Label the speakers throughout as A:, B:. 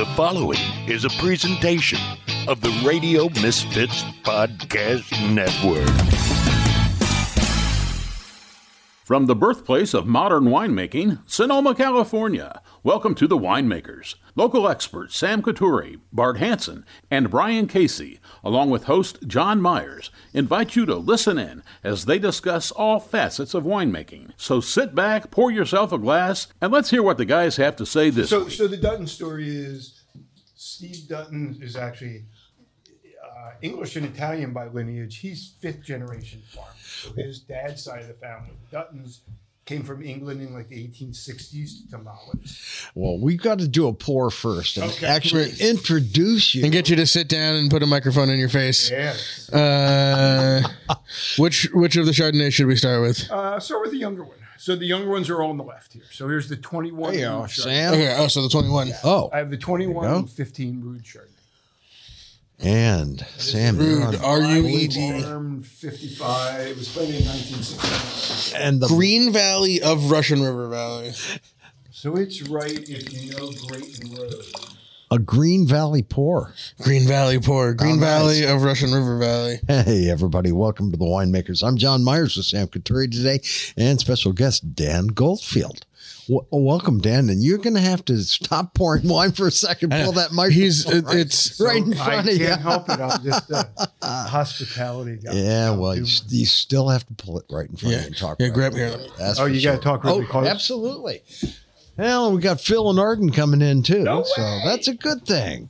A: The following is a presentation of the Radio Misfits Podcast Network.
B: From the birthplace of modern winemaking, Sonoma, California, welcome to the Winemakers. Local experts Sam Coturri, Bart Hansen, and Brian Casey, along with host John Myers, invite you to listen in as they discuss all facets of winemaking. So sit back, pour yourself a glass, and let's hear what the guys have to say this
C: So,
B: week.
C: so the Dutton story is Steve Dutton is actually uh, English and Italian by lineage. He's fifth generation farmer. So his dad's side of the family, Duttons, came from England in like the 1860s to Tomales.
D: Well, we've got to do a pour first and
C: Okay.
D: actually introduce you.
E: and get you to sit down and put a microphone in your face.
C: Yes.
E: Uh, which which of the Chardonnay should we start with?
C: Uh, start with the younger one. So the younger ones are all on the left here. So here's the 21.
D: There you are, Sam.
E: Okay, oh, so the twenty one.
D: Oh,
C: I have the 21 and 15 Rued Chardonnay.
D: And Sam, you're
E: Rued,
D: on-
E: R U E D.
C: Farm 55. It was planted in 1969.
D: and the
E: Green Valley of Russian River Valley.
C: So it's right if you know Graton Road.
D: a Green Valley pour.
E: Green Valley Pour. Green
D: Oh, nice.
E: Valley of Russian River Valley.
D: Hey, everybody, welcome to the Winemakers. I'm John Myers with Sam Coturri today, and special guest Dan Goldfield. W- oh, welcome, Dan, and you're going to have to stop pouring wine for a second. Pull that microphone.
E: He's it,
D: right,
E: it's
D: right in front of you.
C: I front can't help it. I'm just uh, a hospitality guy.
D: Yeah, well, you,
C: doing-
D: you still have to pull it right in front of
E: Yeah.
D: you and talk.
E: Yeah, grab
D: in
E: here.
D: front you. That's
C: Oh, you gotta
D: sure.
C: talk really
D: oh,
C: close?
D: Absolutely. Well, we got Phil and Arden coming in too,
C: No
D: so
C: way.
D: that's a good thing.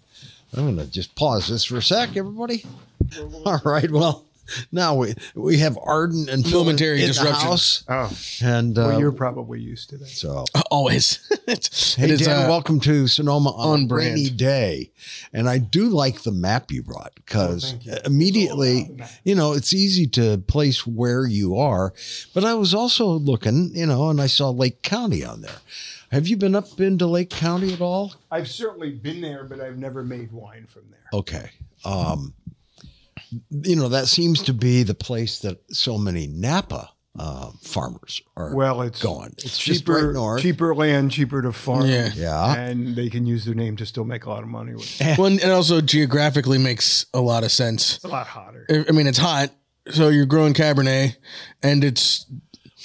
D: I'm gonna just pause this for a sec, everybody. All right. Well, now we we have Arden and Phil in-
E: Momentary
D: in the house,
C: Oh,
D: and uh,
C: well, you're probably used to that.
D: so.
E: always. it's,
D: Hey,
E: it is,
D: Dan,
E: uh,
D: welcome to Sonoma on,
E: on
D: a rainy day. And I do like the map you brought because
C: Oh, you.
D: immediately, you know, it's easy to place where you are. But I was also looking, you know, and I saw Lake County on there. Have you been up into Lake County at all?
C: I've certainly been there, but I've never made wine from there.
D: Okay. Um, you know, that seems to be the place that so many Napa uh, farmers are
C: Well, it's
D: going.
C: It's
D: just
C: cheaper,
D: right north.
C: cheaper land, cheaper to farm.
E: Yeah.
D: Yeah.
C: and they can use their name to still make a lot of money with. it.
E: well, and also geographically makes a lot of sense.
C: It's a lot hotter.
E: I I mean, it's hot, so you're growing Cabernet, and it's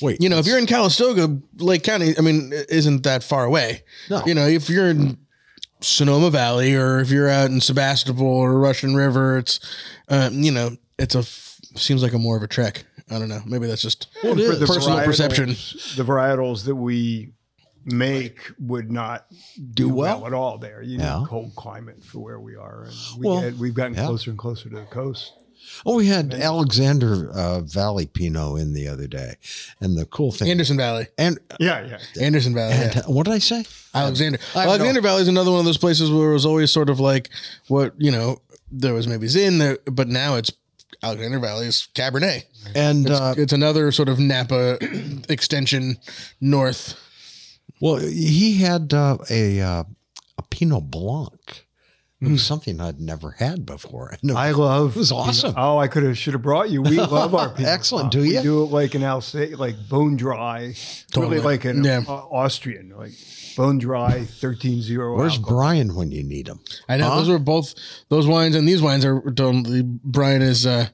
D: Wait,
E: you know, if you're in Calistoga, Lake County, I mean, isn't that far away.
D: No.
E: You know, if you're in Sonoma Valley or if you're out in Sebastopol or Russian River, it's, um, you know, it's a seems like a more of a trek. I don't know. Maybe that's just
C: And for the
E: personal
C: varietals-
E: perception.
C: The varietals that we make would not do, well.
D: well?
C: at all there. You
D: Yeah.
C: know, cold climate for where we are, and we
D: Well,
C: get, we've gotten
D: yeah.
C: closer and closer to the coast.
D: Oh, we had Alexander uh, Valley Pinot in the other day, and the cool thing.
E: Anderson Valley.
D: and
C: Yeah, yeah.
E: Anderson Valley.
D: and
E: yeah.
D: uh, what did I say?
E: Alexander.
D: I have
E: Alexander
D: no-
E: Valley is another one of those places where it was always sort of like what, you know, there was maybe Zin there, but now it's Alexander Valley is Cabernet.
D: And
E: It's,
D: uh,
E: it's another sort of Napa extension north.
D: well, he had uh, a uh, a Pinot Blanc. It was something I'd never had before. It
C: I love.
D: It was awesome.
C: Oh, I could have should have brought you. We love our Pinot
D: Excellent.
C: Blanc.
D: Do
C: We
D: you?
C: do it like an Alsace, like bone dry,
E: Totally.
C: really like an
E: Yeah.
C: uh, Austrian, like bone dry, thirteen zero.
D: Where's Brian when you need him?
E: I know those are both those wines and these wines are totally. Brian is uh,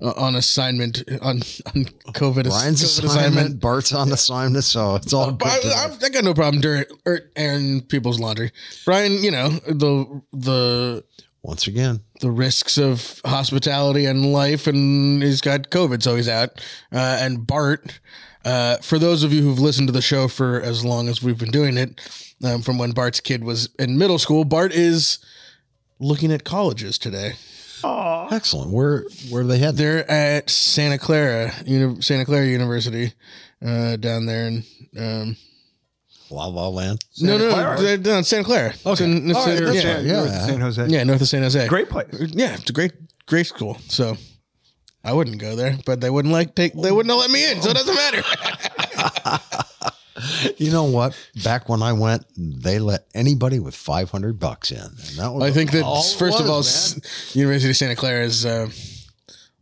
E: uh, on assignment on on COVID.
D: Brian's
E: COVID
D: assignment, Bart's on assignment, so it's all good.
E: I,
D: today.
E: I, I got no problem during or airing people's laundry. Brian, you know the the
D: Once again,
E: the risks of hospitality and life, and he's got COVID, so he's out. Uh, and Bart, uh, for those of you who've listened to the show for as long as we've been doing it, um, from when Bart's kid was in middle school, Bart is looking at colleges today.
D: excellent. Where where they had
E: They're at Santa Clara, Uni- Santa Clara University, uh, down there in. Um,
D: La La Land.
E: no, no,
C: Clara?
E: no, they're down in Santa Clara. It's
D: Okay.
E: in- it's
D: All right,
E: in-
D: that's
E: yeah,
D: right.
C: yeah,
D: yeah.
C: San Jose.
E: yeah, north of San Jose.
C: great place.
E: Yeah, it's a great, great school. So I wouldn't go there, but they wouldn't like take. They wouldn't let me in, so it doesn't matter.
D: You know what? Back when I went, they let anybody with five hundred bucks in, and that was
E: I think that first of all,
D: was, man.
E: S- University of Santa Clara is uh,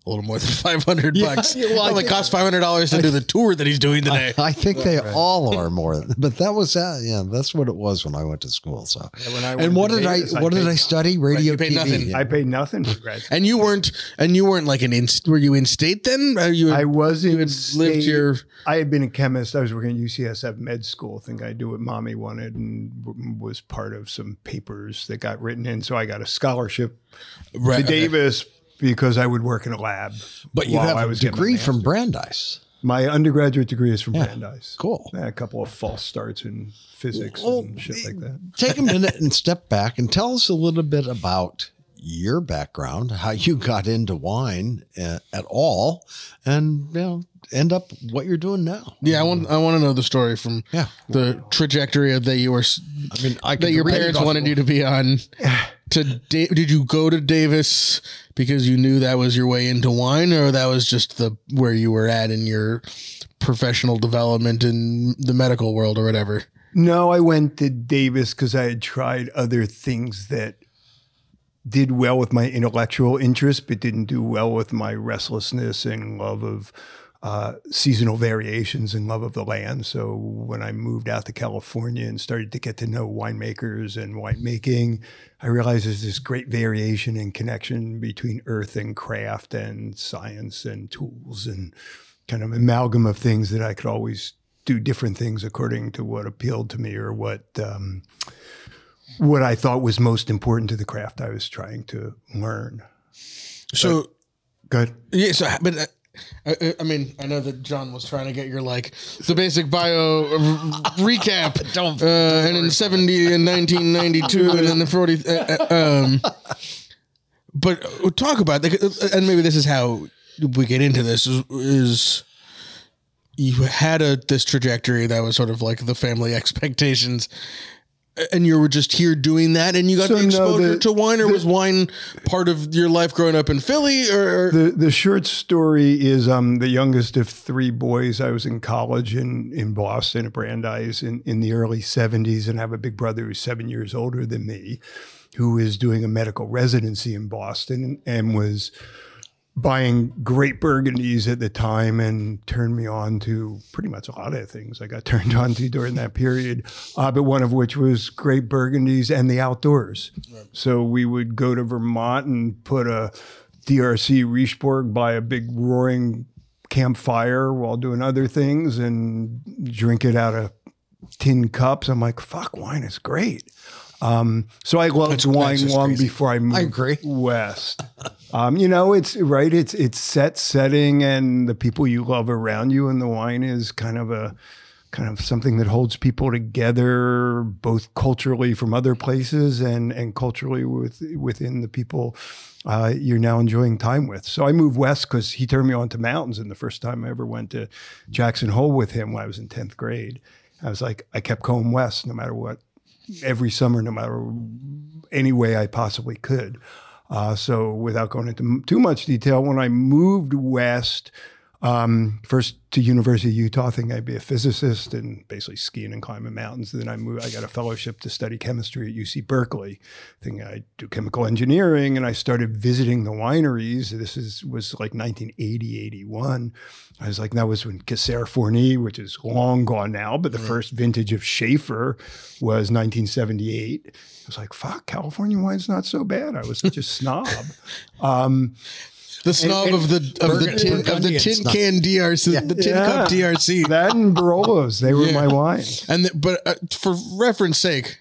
E: a little more than five hundred
D: Yeah,
E: bucks.
D: yeah, well,
E: It only cost five hundred dollars to do the tour that he's doing today.
D: I think they all are more, but that was that. Yeah, that's what it was when I went to school. So,
C: when I went
D: and what
C: to
D: did I
C: Davis, I
D: what did I study? Radio,
E: you paid
D: TV.
E: nothing.
D: Yeah.
C: I paid nothing for grad school.
E: and you weren't, and you weren't like an in. Were you in state then? Are you?
C: I was in
E: you had lived
C: state-
E: your.
C: I had been a chemist. I was working at UCSF med school. I think I do what mommy wanted and was part of some papers that got written in. So I got a scholarship
E: Right,
C: to
E: okay.
C: Davis because I would work in a lab.
D: But you
C: while
D: have
C: I
D: a
C: was
D: degree from. Brandeis.
C: My undergraduate degree is from
D: Yeah.
C: Brandeis.
D: Cool.
C: I a couple of false starts in physics
D: Well,
C: and shit like that.
D: Take a minute and step back and tell us a little bit about your background, how you got into wine uh, at all, and you know, end up what you're doing now.
E: Yeah, I want. I want to know the story from
D: Yeah.
E: the trajectory of that you were s-
D: I mean, I
E: that your parents wanted you to be on. To da- did you go to Davis because you knew that was your way into wine, or that was just the where you were at in your professional development in the medical world or whatever?
C: No, I went to Davis because I had tried other things that did well with my intellectual interest, but didn't do well with my restlessness and love of uh, seasonal variations and love of the land. So when I moved out to California and started to get to know winemakers and winemaking, I realized there's this great variation and connection between earth and craft and science and tools and kind of amalgam of things that I could always do different things according to what appealed to me or what um, what I thought was most important to the craft I was trying to learn.
E: So
C: Good.
E: yeah, so but. I, I mean, I know that John was trying to get your like the basic bio r- recap.
D: Don't-
E: Uh, and in seventy and nineteen ninety two, and then the forty. Uh, uh, um, but talk about like, uh, and maybe this is how we get into this is, is you had a this trajectory that was sort of like the family expectations. And you were just here doing that, and you got
C: So,
E: the
C: no,
E: exposure
C: the-
E: to wine, or was wine part of your life growing up in Philly? Or, or
C: The the short story is I'm the youngest of three boys. I was in college in, in Boston at Brandeis in, in the early 70s and I have a big brother who's seven years older than me who is doing a medical residency in Boston and was buying great burgundies at the time and turned me on to pretty much a lot of things I got turned on to during that period, uh, but one of which was great burgundies and the outdoors. So we would go to Vermont and put a DRC Richebourg by a big roaring campfire while doing other things and drink it out of tin cups. I'm like, fuck, wine is great. Um, so I loved
E: That's-
C: wine
E: that's
C: long
E: crazy.
C: before I moved
D: agree.
C: west. Um, you know, it's right. It's it's set setting and the people you love around you, and the wine is kind of a kind of something that holds people together, both culturally from other places and and culturally with within the people uh, you're now enjoying time with. So I moved west because he turned me on to mountains, and the first time I ever went to Jackson Hole with him when I was in tenth grade, I was like, I kept going west no matter what every summer, no matter any way I possibly could. Uh, so, without going into too much detail, when I moved west, um, first to University of Utah, thinking I'd be a physicist and basically skiing and climbing mountains. Then I moved. I got a fellowship to study chemistry at UC Berkeley, thinking I'd do chemical engineering, and I started visiting the wineries. This is was like 1980, 81. I was like, that was when Cassayre-Forni, which is long gone now, but the first vintage of Shafer was 1978. I was like, fuck, California wine's not so bad. I was such a snob. Um,
E: the snob
C: and
E: of the of the
D: Burgundy-
E: tin of the tin
D: snob.
E: can DRC, the tin cup DRC.
C: that and Barolos, they were
E: Yeah.
C: my wines.
E: And the, but uh, for reference sake,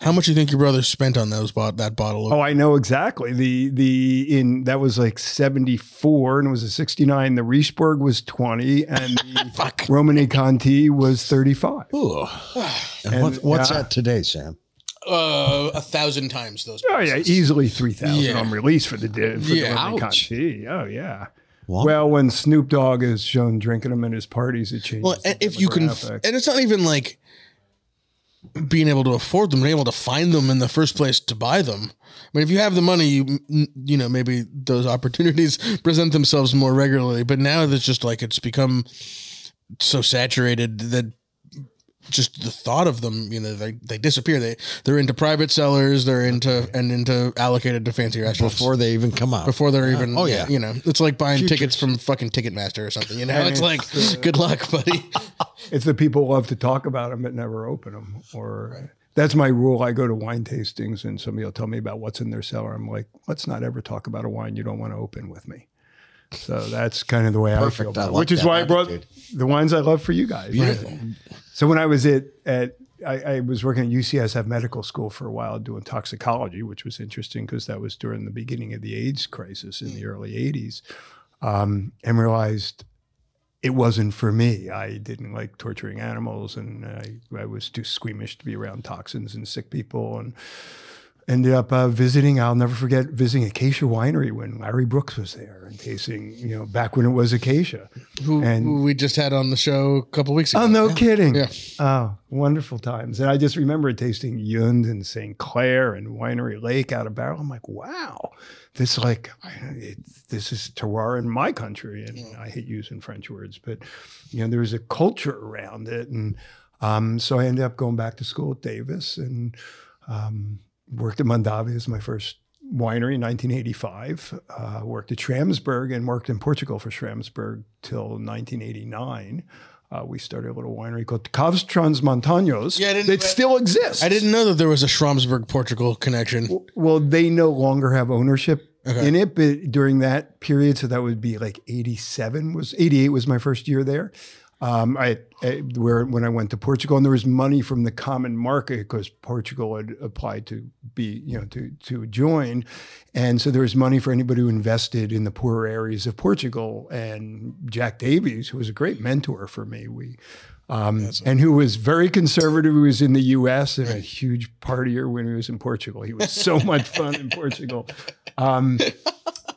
E: how much do you think your brother spent on those bot that bottle of?
C: Oh, I know exactly. The the in that was like 74 and it was a 69. The Richebourg was 20 and the Romanée-Conti was 35.
D: And,
C: And,
D: what, what's
C: yeah.
D: that today, Sam?
E: Uh, a thousand times those.
C: Oh yeah, easily 3000
E: Yeah.
C: on release for the di- for
E: Yeah.
C: the Romanée
D: Ouch.
C: Conti. Oh yeah.
D: Well,
C: Well, when Snoop Dogg is shown drinking them in his parties, it changes.
E: Well,
C: the
E: if you can,
C: demographic.
E: and it's not even like being able to afford them, being able to find them in the first place to buy them. I mean, if you have the money, you you know maybe those opportunities present themselves more regularly. But now it's just like it's become so saturated that just the thought of them, you know, they, they disappear. They they're into private cellars, they're into and into allocated to fancy restaurants
D: before they even come out.
E: before they're even.
D: oh, yeah.
E: you know, it's like buying
D: Futures.
E: tickets from fucking Ticketmaster or something. You know,
C: And
E: it's like
C: it's,
E: good luck, buddy.
C: It's the people love to talk about them but never open them. Or that's my rule. I go to wine tastings and somebody will tell me about what's in their cellar. I'm like, let's not ever talk about a wine you don't want to open with me. So that's kind of the way I
D: Perfect.
C: feel.
D: I
C: About it,
D: like
C: which is
D: that
C: why I brought the wines I love for you guys. So when I was at at I, I was working at UCSF Medical School for a while doing toxicology, which was interesting because that was during the beginning of the AIDS crisis in the early '80s, um, and realized it wasn't for me. I didn't like torturing animals, and I, I was too squeamish to be around toxins and sick people, and ended up uh, visiting. I'll never forget visiting Acacia Winery when Larry Brooks was there and tasting. You know, back when it was Acacia.
E: Who,
C: And-
E: who we just had on the show a couple weeks ago.
C: Oh, no kidding.
E: Yeah.
C: Oh, wonderful times. And I just remember tasting Iund and St. Clair and Winery Lake out of barrel. I'm like, wow, this like, it, this is terroir in my country. And I hate using French words, but, you know, there's a culture around it. And um, so I ended up going back to school at Davis and um, worked at Mondavi as my first winery in 1985. Uh, worked at Schramsberg and worked in Portugal for Schramsberg till 1989. Uh, we started a little winery called Caves Transmontanas
E: Yeah, I didn't-
C: that still exists.
E: I didn't know that there was a Schramsberg Portugal connection.
C: Well, they no longer have ownership in it, but during that period, so that would be like 87 was 88 was my first year there. Um, I, I where when I went to Portugal, and there was money from the common market because Portugal had applied to be, you know, to to join, and so there was money for anybody who invested in the poorer areas of Portugal. And Jack Davies, who was a great mentor for me, we um, and who was very conservative. who was in the U.S. and a huge partier when he was in Portugal. He was so much fun in Portugal. Um,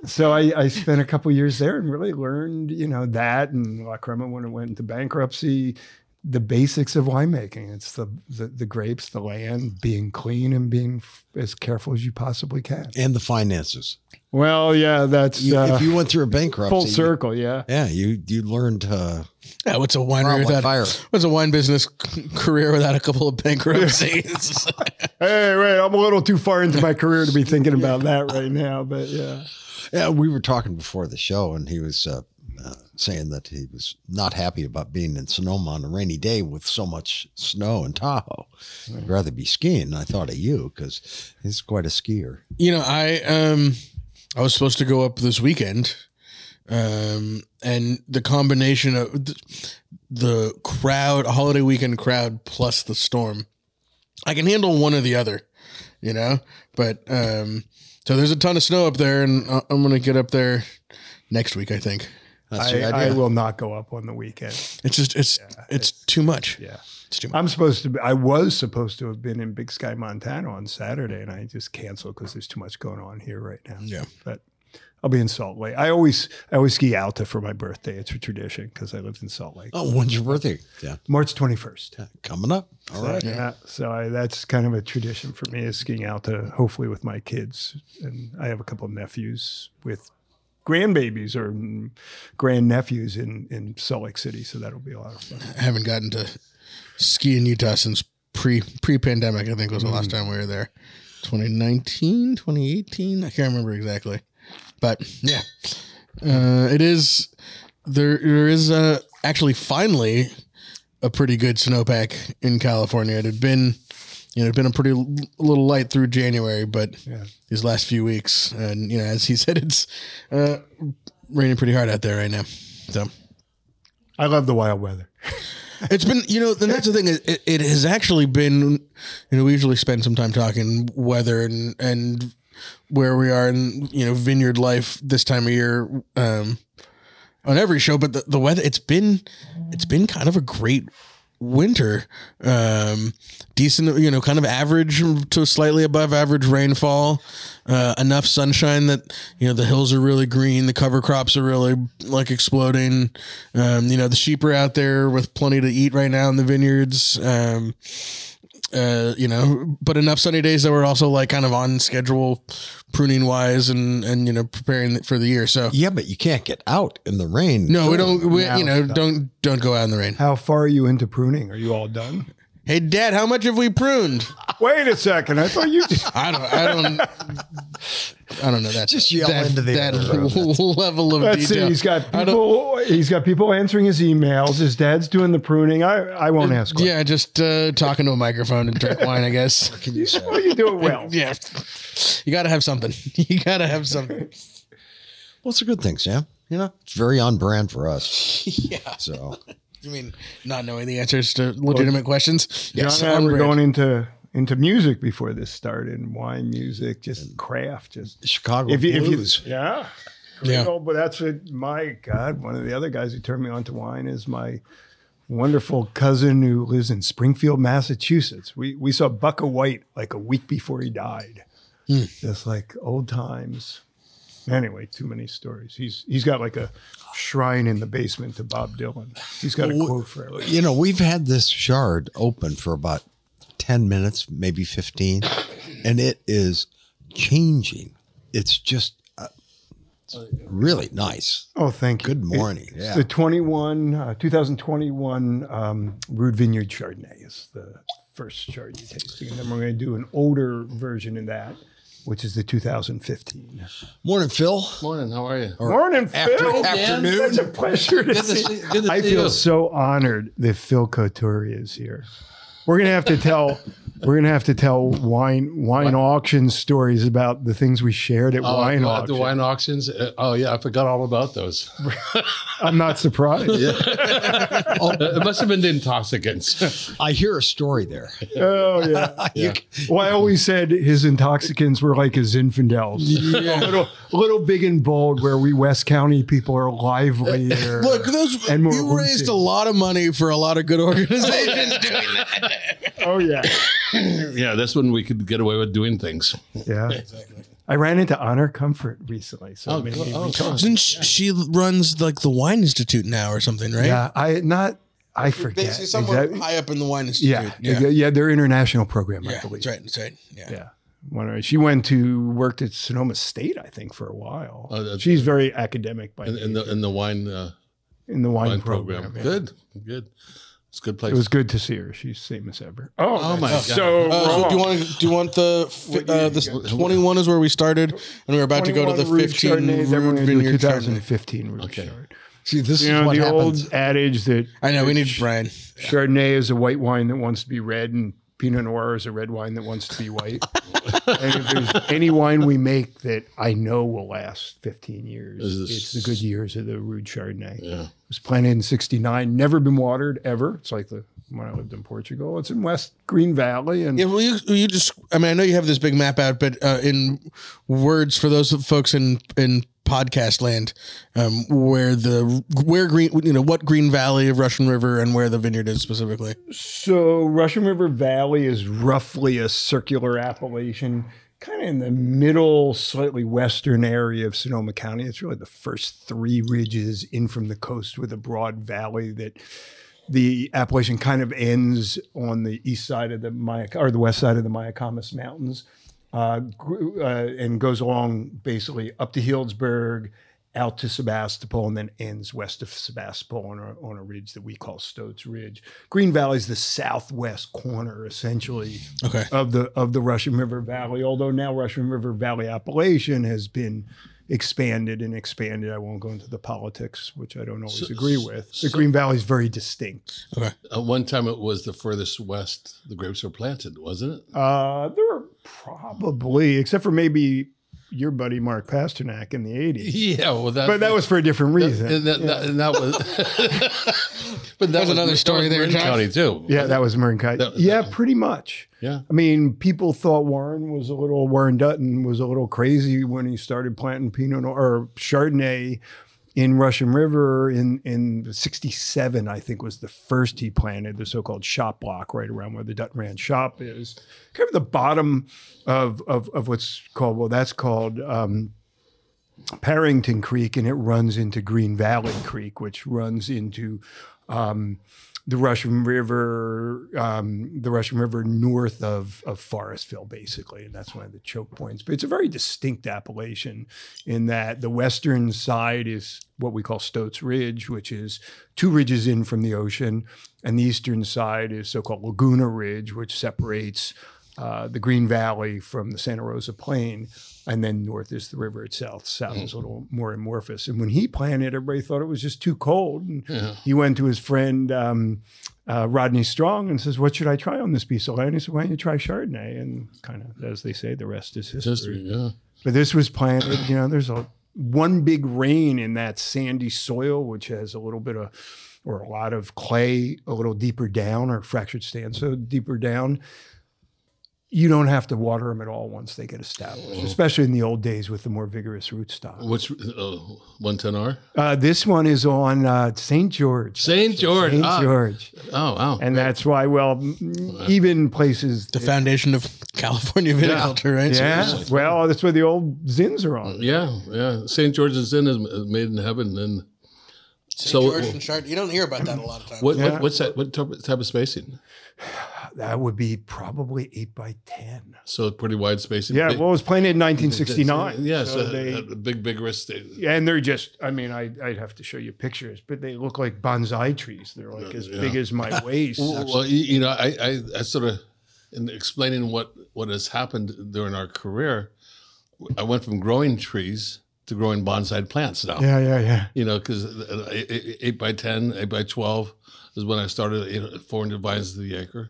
C: so I, I spent a couple years there and really learned, you know, that and La Crema when it went into bankruptcy, the basics of winemaking. It's the, the the grapes, the land, being clean and being f- as careful as you possibly can.
D: and the finances.
C: Well, yeah, that's
D: You,
C: uh,
D: if you went through a bankruptcy,
C: full circle. Yeah.
D: yeah, you you learned uh,
E: Yeah, what's a winery
D: trial by
E: without
D: fire.
E: what's a wine business c- career without a couple of bankruptcies?
C: Hey, wait, I'm a little too far into my career to be thinking about that right now, but yeah.
D: Yeah, we were talking before the show, and he was uh, uh, saying that he was not happy about being in Sonoma on a rainy day with so much snow in Tahoe. He'd rather be skiing. I thought of you because he's quite a skier.
E: you know, I um I was supposed to go up this weekend. Um and the combination of th- the crowd, holiday weekend crowd plus the storm. I can handle one or the other, you know? But um so there's a ton of snow up there and I- I'm going to get up there next week, I think.
D: That's
C: I, I will not go up on the weekend.
E: It's just it's it's, too much.
C: Yeah.
E: It's too much.
C: I'm supposed to be, I was supposed to have been in Big Sky, Montana on Saturday, and I just canceled because there's too much going on here right now.
E: Yeah.
C: But I'll be in Salt Lake. I always I always ski Alta for my birthday. It's a tradition because I lived in Salt Lake.
D: oh, when's your birthday? Yeah,
C: March 21st.
D: coming up. All right.
C: Yeah. So I, that's kind of a tradition for me is skiing Alta, hopefully with my kids. And I have a couple of nephews with grandbabies or grandnephews in, in Salt Lake City. So that'll be a lot of fun.
E: I haven't gotten to ski in Utah since pre pre pandemic. I think was the last time we were there. 2019, 2018. I can't remember exactly, but yeah, uh, it is there. There is uh, actually finally a pretty good snowpack in California. It had been. You know, it'd been a pretty l- little light through January, but
C: Yeah.
E: these last few weeks, and you know, as he said, it's uh, raining pretty hard out there right now. So
C: I love the wild weather.
E: it's been, you know, and that's the thing. It, it has actually been, you know, we usually spend some time talking weather and and where we are in, you know, vineyard life this time of year um, on every show. But the, the weather, it's been, it's been kind of a great winter. Um, decent, you know, kind of average to slightly above average rainfall. Uh, enough sunshine that you know the hills are really green, the cover crops are really like exploding. Um, you know, the sheep are out there with plenty to eat right now in the vineyards. Um, uh, you know, but enough sunny days that we're also like kind of on schedule, pruning wise, and and you know preparing for the year. So
D: Yeah, but you can't get out in the rain.
E: no, we don't. We, you know, don't don't go out in the rain.
C: How far are you into pruning? Are you all done?
E: Hey, Dad, how much have we pruned?
C: Wait a second. I thought you.
E: I don't. I don't. I don't know that.
D: Just yell
E: that,
D: into the
E: that level of
C: Let's see. He's got people. He's got people answering his emails. His dad's doing the pruning. I. I won't ask. questions.
E: Yeah, just uh, talking to a microphone and drink wine, I guess.
D: Can you?
C: Well, you do it well.
E: Yeah, you got to have something. You got to have something.
D: Well, it's a good thing, Sam. You know, it's very on brand for us.
E: yeah,
D: So
E: I mean, not knowing the answers to legitimate questions. Yes,
C: John and I were going into into music before this started. Wine music, just craft, just
D: Chicago
C: if you, if you
D: Blues.
C: yeah.
E: Yeah.
C: You but that's what my God, one of the other guys who turned me on to wine is my wonderful cousin who lives in Springfield, Massachusetts. We we saw Bukka White like a week before he died. Hmm. Just like old times. Anyway, too many stories. He's he's got like a shrine in the basement to Bob Dylan. He's got a quote for everything.
D: you know, we've had this Chard open for about 10 minutes, maybe 15, and it is changing. It's just uh, really nice.
C: Oh, thank you.
D: Good morning.
C: It's
D: Yeah.
C: the 21, uh, 2021 um, Rued Vineyard Chardonnay is the first Chardonnay tasting. And then we're going to do an older version of that, which is the 2015.
D: Morning, Phil.
F: Morning. How are you?
C: Morning,
D: after-
C: Phil.
D: afternoon.
C: Such a pleasure to, see.
F: see- good
C: I feel
F: you.
C: so honored that Phil Coturri is here. We're gonna have to tell. We're gonna have to tell wine wine auction stories about the things we shared at
F: Oh,
C: wine
F: uh,
C: auction.
F: the wine auctions. Uh, oh yeah, I forgot all about those.
C: I'm not surprised.
F: Uh, it must have been the intoxicants.
D: I hear a story there.
C: Oh yeah.
D: You-
C: Well, I always said his intoxicants were like his Zinfandels. A little, little big and bold, where we West County people are livelier.
E: Look, those
C: And more
E: you raised a lot of money for a lot of good organizations doing that.
C: oh yeah,
F: yeah, that's when we could get away with doing things.
C: yeah. I ran into Honore Comfort recently, so
F: Oh,
C: maybe
F: cool.
C: we
F: oh,
C: can-
F: cool.
E: She, she runs like the wine institute now or something, right?
C: yeah. I not. I forget.
E: Basically, somewhere
C: exactly.
E: high up in the wine institute.
C: Yeah,
E: yeah,
C: yeah, yeah. Their international program, I
E: yeah.
C: believe.
E: That's right. That's right. Yeah.
C: Yeah. One- She went to worked at Sonoma State, I think, for a while.
F: Oh, that's-
C: She's very academic by
F: In, in the in the wine uh,
C: in the wine,
F: wine
C: program.
F: program.
C: yeah.
F: Good, good. It's a good place.
C: It was good to see her. She's same as ever. Oh,
F: Oh my God.
C: So
E: Uh, so do you want do you want the fi- uh, this twenty one is where we started, and we are about to go to the
C: Rued
E: fifteen
C: Chardonnay, Rued
E: Vineyard
C: 2015 Rued
F: Okay.
C: Chard.
D: See, this
C: You
D: is
C: know
D: what
C: the
D: happens.
C: old adage that
E: I know we need Brian.
C: Chardonnay is a white wine that wants to be red, and Pinot Noir is a red wine that wants to be white. and if there's any wine we make that I know will last 15 years,
F: Is
C: it's the good years of the Rued Chardonnay.
F: yeah.
C: It was planted in 69, never been watered ever. It's like the when I lived in Portugal. It's in West Green Valley. And
E: Yeah, will you, will you just? I mean, I know you have this big map out, but uh, in words for those folks in in podcast land, um, where the where green, you know, what Green Valley of Russian River and where the vineyard is specifically.
C: so Russian River Valley is roughly a circular appellation, kind of in the middle, slightly western area of Sonoma County. It's really the first three ridges in from the coast with a broad valley that the appellation kind of ends on the east side of the Maya or the west side of the Mayacamas Mountains, uh, uh, and goes along basically up to Healdsburg, out to Sebastopol, and then ends west of Sebastopol on a, on a ridge that we call Stoats Ridge. Green Valley is the southwest corner, essentially,
E: Okay.
C: of the of the Russian River Valley. Although now Russian River Valley appellation has been expanded and expanded. I won't go into the politics, which I don't always
F: So-
C: agree with. The
F: so-
C: Green Valley is very distinct.
E: Okay.
F: At one time, it was the furthest west the grapes were planted, wasn't it?
C: Uh, there were probably, except for maybe your buddy Mark Pasternak in the '80s,
F: Yeah, well, that.
C: but that was for a different reason.
F: And that, that, and that was. but that was
E: another
F: that
E: story there,
F: Marin
E: Josh.
F: County too.
C: yeah, that was Marin County.
F: That-
C: yeah,
F: that-
C: pretty much.
F: Yeah.
C: I mean, people thought Warren was a little Warren Dutton was a little crazy when he started planting Pinot Noir or Chardonnay in Russian River in in '67. I think was the first he planted the so-called shop block right around where the Dutton shop is, kind of the bottom of of, of what's called well, that's called. Um, Purrington Creek, and it runs into Green Valley Creek, which runs into um, the Russian River, um, the Russian River north of of Forestville, basically, and that's one of the choke points. But it's a very distinct appellation in that the western side is what we call Stoats Ridge, which is two ridges in from the ocean, and the eastern side is so-called Laguna Ridge, which separates uh, the Green Valley from the Santa Rosa Plain, and then north is the river itself. South is a little more amorphous. And when he planted, everybody thought it was just too cold. And he went to his friend um, uh, Rodney Strong and says, "What should I try on this piece of land?" He said, "Why don't you try Chardonnay?" And kind of, as they say, the rest is history.
F: History, yeah.
C: But this was planted, you know, there's a one big rain in that sandy soil, which has a little bit of or a lot of clay a little deeper down or fractured stanza deeper down. You don't have to water them at all once they get established, especially in the old days with the more vigorous rootstock.
F: Which uh, 110R?
C: Uh, this one is on uh, St. George.
F: St. George.
C: St.
F: Ah.
C: George.
F: Oh, wow.
C: And that's why, well, mm, even places.
E: The foundation of California viticulture, right? So-
C: Yeah. Well, that's where the old Zins are on.
F: yeah, yeah. St. George's Zin is is made in heaven. And
E: St.
F: So-
E: George and Chard- you don't hear about that a lot of times.
F: what,
C: Yeah.
F: what what's that? What type type of spacing?
C: That would be probably eight by 10.
F: So pretty wide spacing.
C: Yeah.
F: Big-
C: Well, it was planted in 1969.
F: Yes,
C: So they,
F: uh, big, vigorous. They,
C: and they're just, I mean, I, I'd have to show you pictures, but they look like bonsai trees. They're like as
F: Yeah.
C: big as my waist.
F: Well, well, you, you know, I, I, I sort of, in explaining what what has happened during our career, I went from growing trees to growing bonsai plants now.
C: yeah, yeah, yeah.
F: You know, because eight by 10, 8 by twelve is when I started you know, four hundred vines to the acre.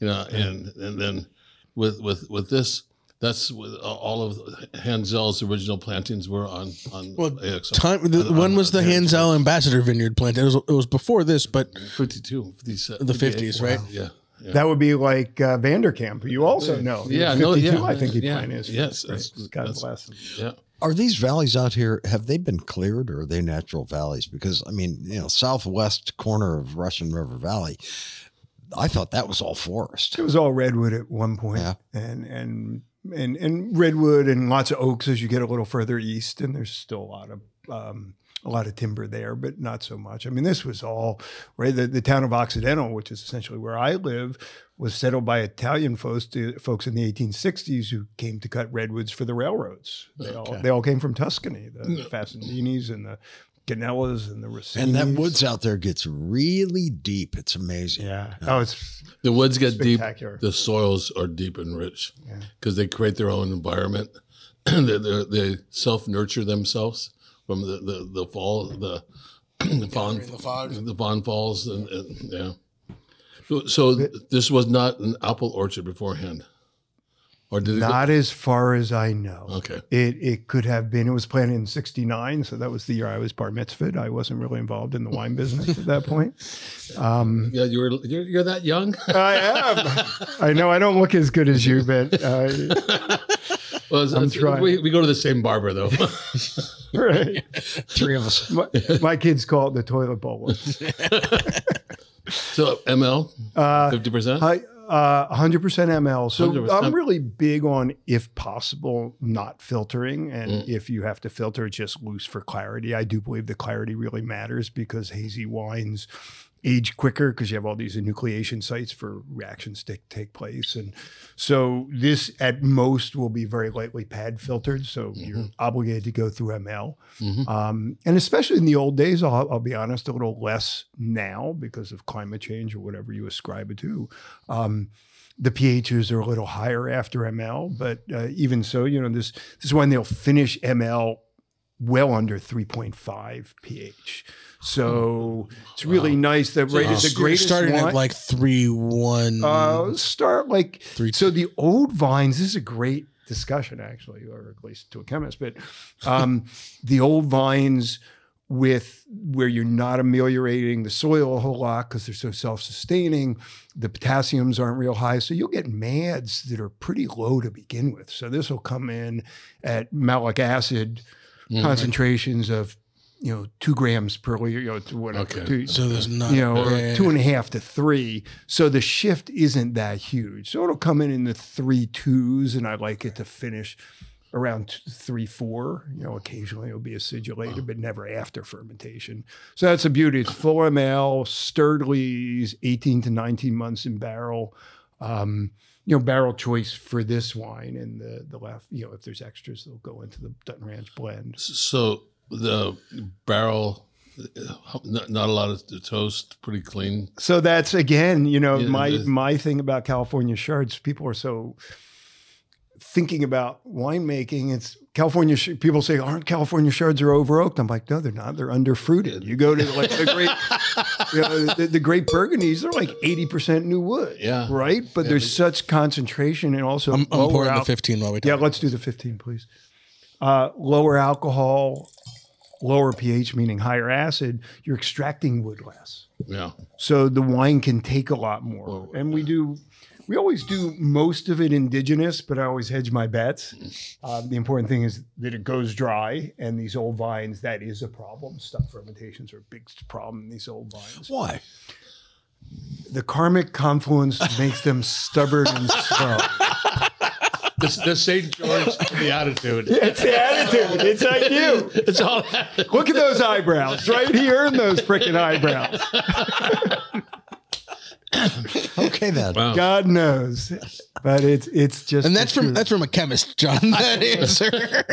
F: You know, and and then with with with this. That's with all of Hanzell's original plantings were on on
E: Well,
F: AXL.
E: Time, the,
F: On-
E: when
F: on-
E: was the
F: on
E: Hanzell Ambassador Vineyard planted? It was, it was before this, but
F: 52, 57,
E: the 50s, right?
F: Yeah. yeah.
C: That would be like uh, Vanderkamp, who you also know.
F: Yeah,
C: was
F: no,
C: 52,
F: yeah,
C: I think he
F: yeah,
C: planted his
F: yes,
C: first
F: that's-
C: grapes. God
F: that's-
C: bless him.
F: Yeah.
D: Are these valleys out here, have they been cleared or are they natural valleys? Because, I mean, you know, southwest corner of Russian River Valley, I thought that was all forest.
C: It was all redwood at one point,
D: Yeah.
C: and and and and redwood and lots of oaks as you get a little further east, and there's still a lot of um, a lot of timber there, but not so much. I mean, this was all right. The, the town of Occidental, which is essentially where I live, was settled by Italian folks, to, folks in the 1860s who came to cut redwoods for the railroads. They all they all came from Tuscany, the Fassondinis and the Ganellas and the.
D: And that woods out there gets really deep. It's amazing.
C: yeah. Oh, it's
F: The woods get deep. The soils are deep and rich because they create their own environment. they, they, they self nurture themselves from the, the, the fall, the, the fawn,
E: the fog.
F: the fawn falls, and, and yeah. So, so this was not an apple orchard beforehand, or did it? go-
C: not as far as I know.
F: Okay.
C: It it could have been. It was planted in '69, so that was the year I was bar mitzvahed. I wasn't really involved in the wine business at that point. Um,
F: Yeah, you were you're, you're that young.
C: I am. I know I don't look as good as you, but uh,
F: well, it's-
C: I'm
F: it's-
C: trying.
F: We, we go to the same barber though.
C: right.
D: Three of us.
C: my, my kids call it the toilet bowl.
F: so ML
C: Uh,
F: fifty percent.
C: I, uh, 100% ML. So
F: 100%.
C: I'm really big on, if possible, not filtering. And
F: Mm.
C: if you have to filter, just loose for clarity. I do believe the clarity really matters because hazy wines age quicker because you have all these enucleation sites for reactions to take place. And so this at most will be very lightly pad filtered. So you're obligated to go through ML. Um, and especially in the old days, I'll, I'll be honest, a little less now because of climate change or whatever you ascribe it to. Um, the pHs are a little higher after ML, but uh, even so, you know, this this is when they'll finish ML well under 3.5 pH. So it's really nice that right at the greatest
E: starting
C: wine-
E: at like three one.
C: uh, start like
E: Three-
C: so the old vines. This is a great discussion, actually, or at least to a chemist. But um, the old vines with where you're not ameliorating the soil a whole lot because they're so self-sustaining. The potassiums aren't real high, so you'll get mads that are pretty low to begin with. So this will come in at malic acid concentrations of you know two grams per liter. You know, to whatever.
F: Okay.
C: two-
E: so there's not.
C: you know,
E: yeah, yeah,
C: two and a half to three. So the shift isn't that huge. So it'll come in in the three twos, and I like it to finish around t- three, four. You know, occasionally it'll be acidulated, but never after fermentation. So that's the beauty. It's full ML, Sturdley's 18 to 19 months in barrel. Um, you know, barrel choice for this wine and the the left. You know, if there's extras, they'll go into the Dutton Ranch blend.
F: So the barrel, not, not a lot of toast, pretty clean.
C: So that's again, you know,
F: Yeah,
C: my
F: it is.
C: my thing about California Chards. People are so thinking about winemaking. It's California. sh- People say, "Aren't California Chards are over oaked?" I'm like, no, they're not. They're under fruited. You go to like the great, you know, the, the great Burgundies. They're like 80 percent new wood.
F: Yeah.
C: right. But
F: Yeah,
C: there's such concentration and also
E: I'm, I'm
C: lower
E: pouring the 15 while we talk.
C: Yeah, let's do the 15, please. Uh, lower alcohol, lower pH, meaning higher acid. You're extracting wood less.
F: Yeah.
C: so the wine can take a lot more.
F: Well,
C: and we do we always do most of it indigenous but i always hedge my bets. Um, the important thing is that it goes dry and these old vines that is a problem. Stuck fermentations are a big problem in these old vines.
D: Why?
C: the karmic confluence makes them stubborn and slow
F: The, the St. George, the attitude.
C: it's the attitude it's like you
F: It's all
C: look at those eyebrows right he earned those freaking eyebrows
D: Okay, then.
F: Wow.
C: god knows but it's it's just
E: And that's from
C: truth.
E: that's from a chemist, John. That answer.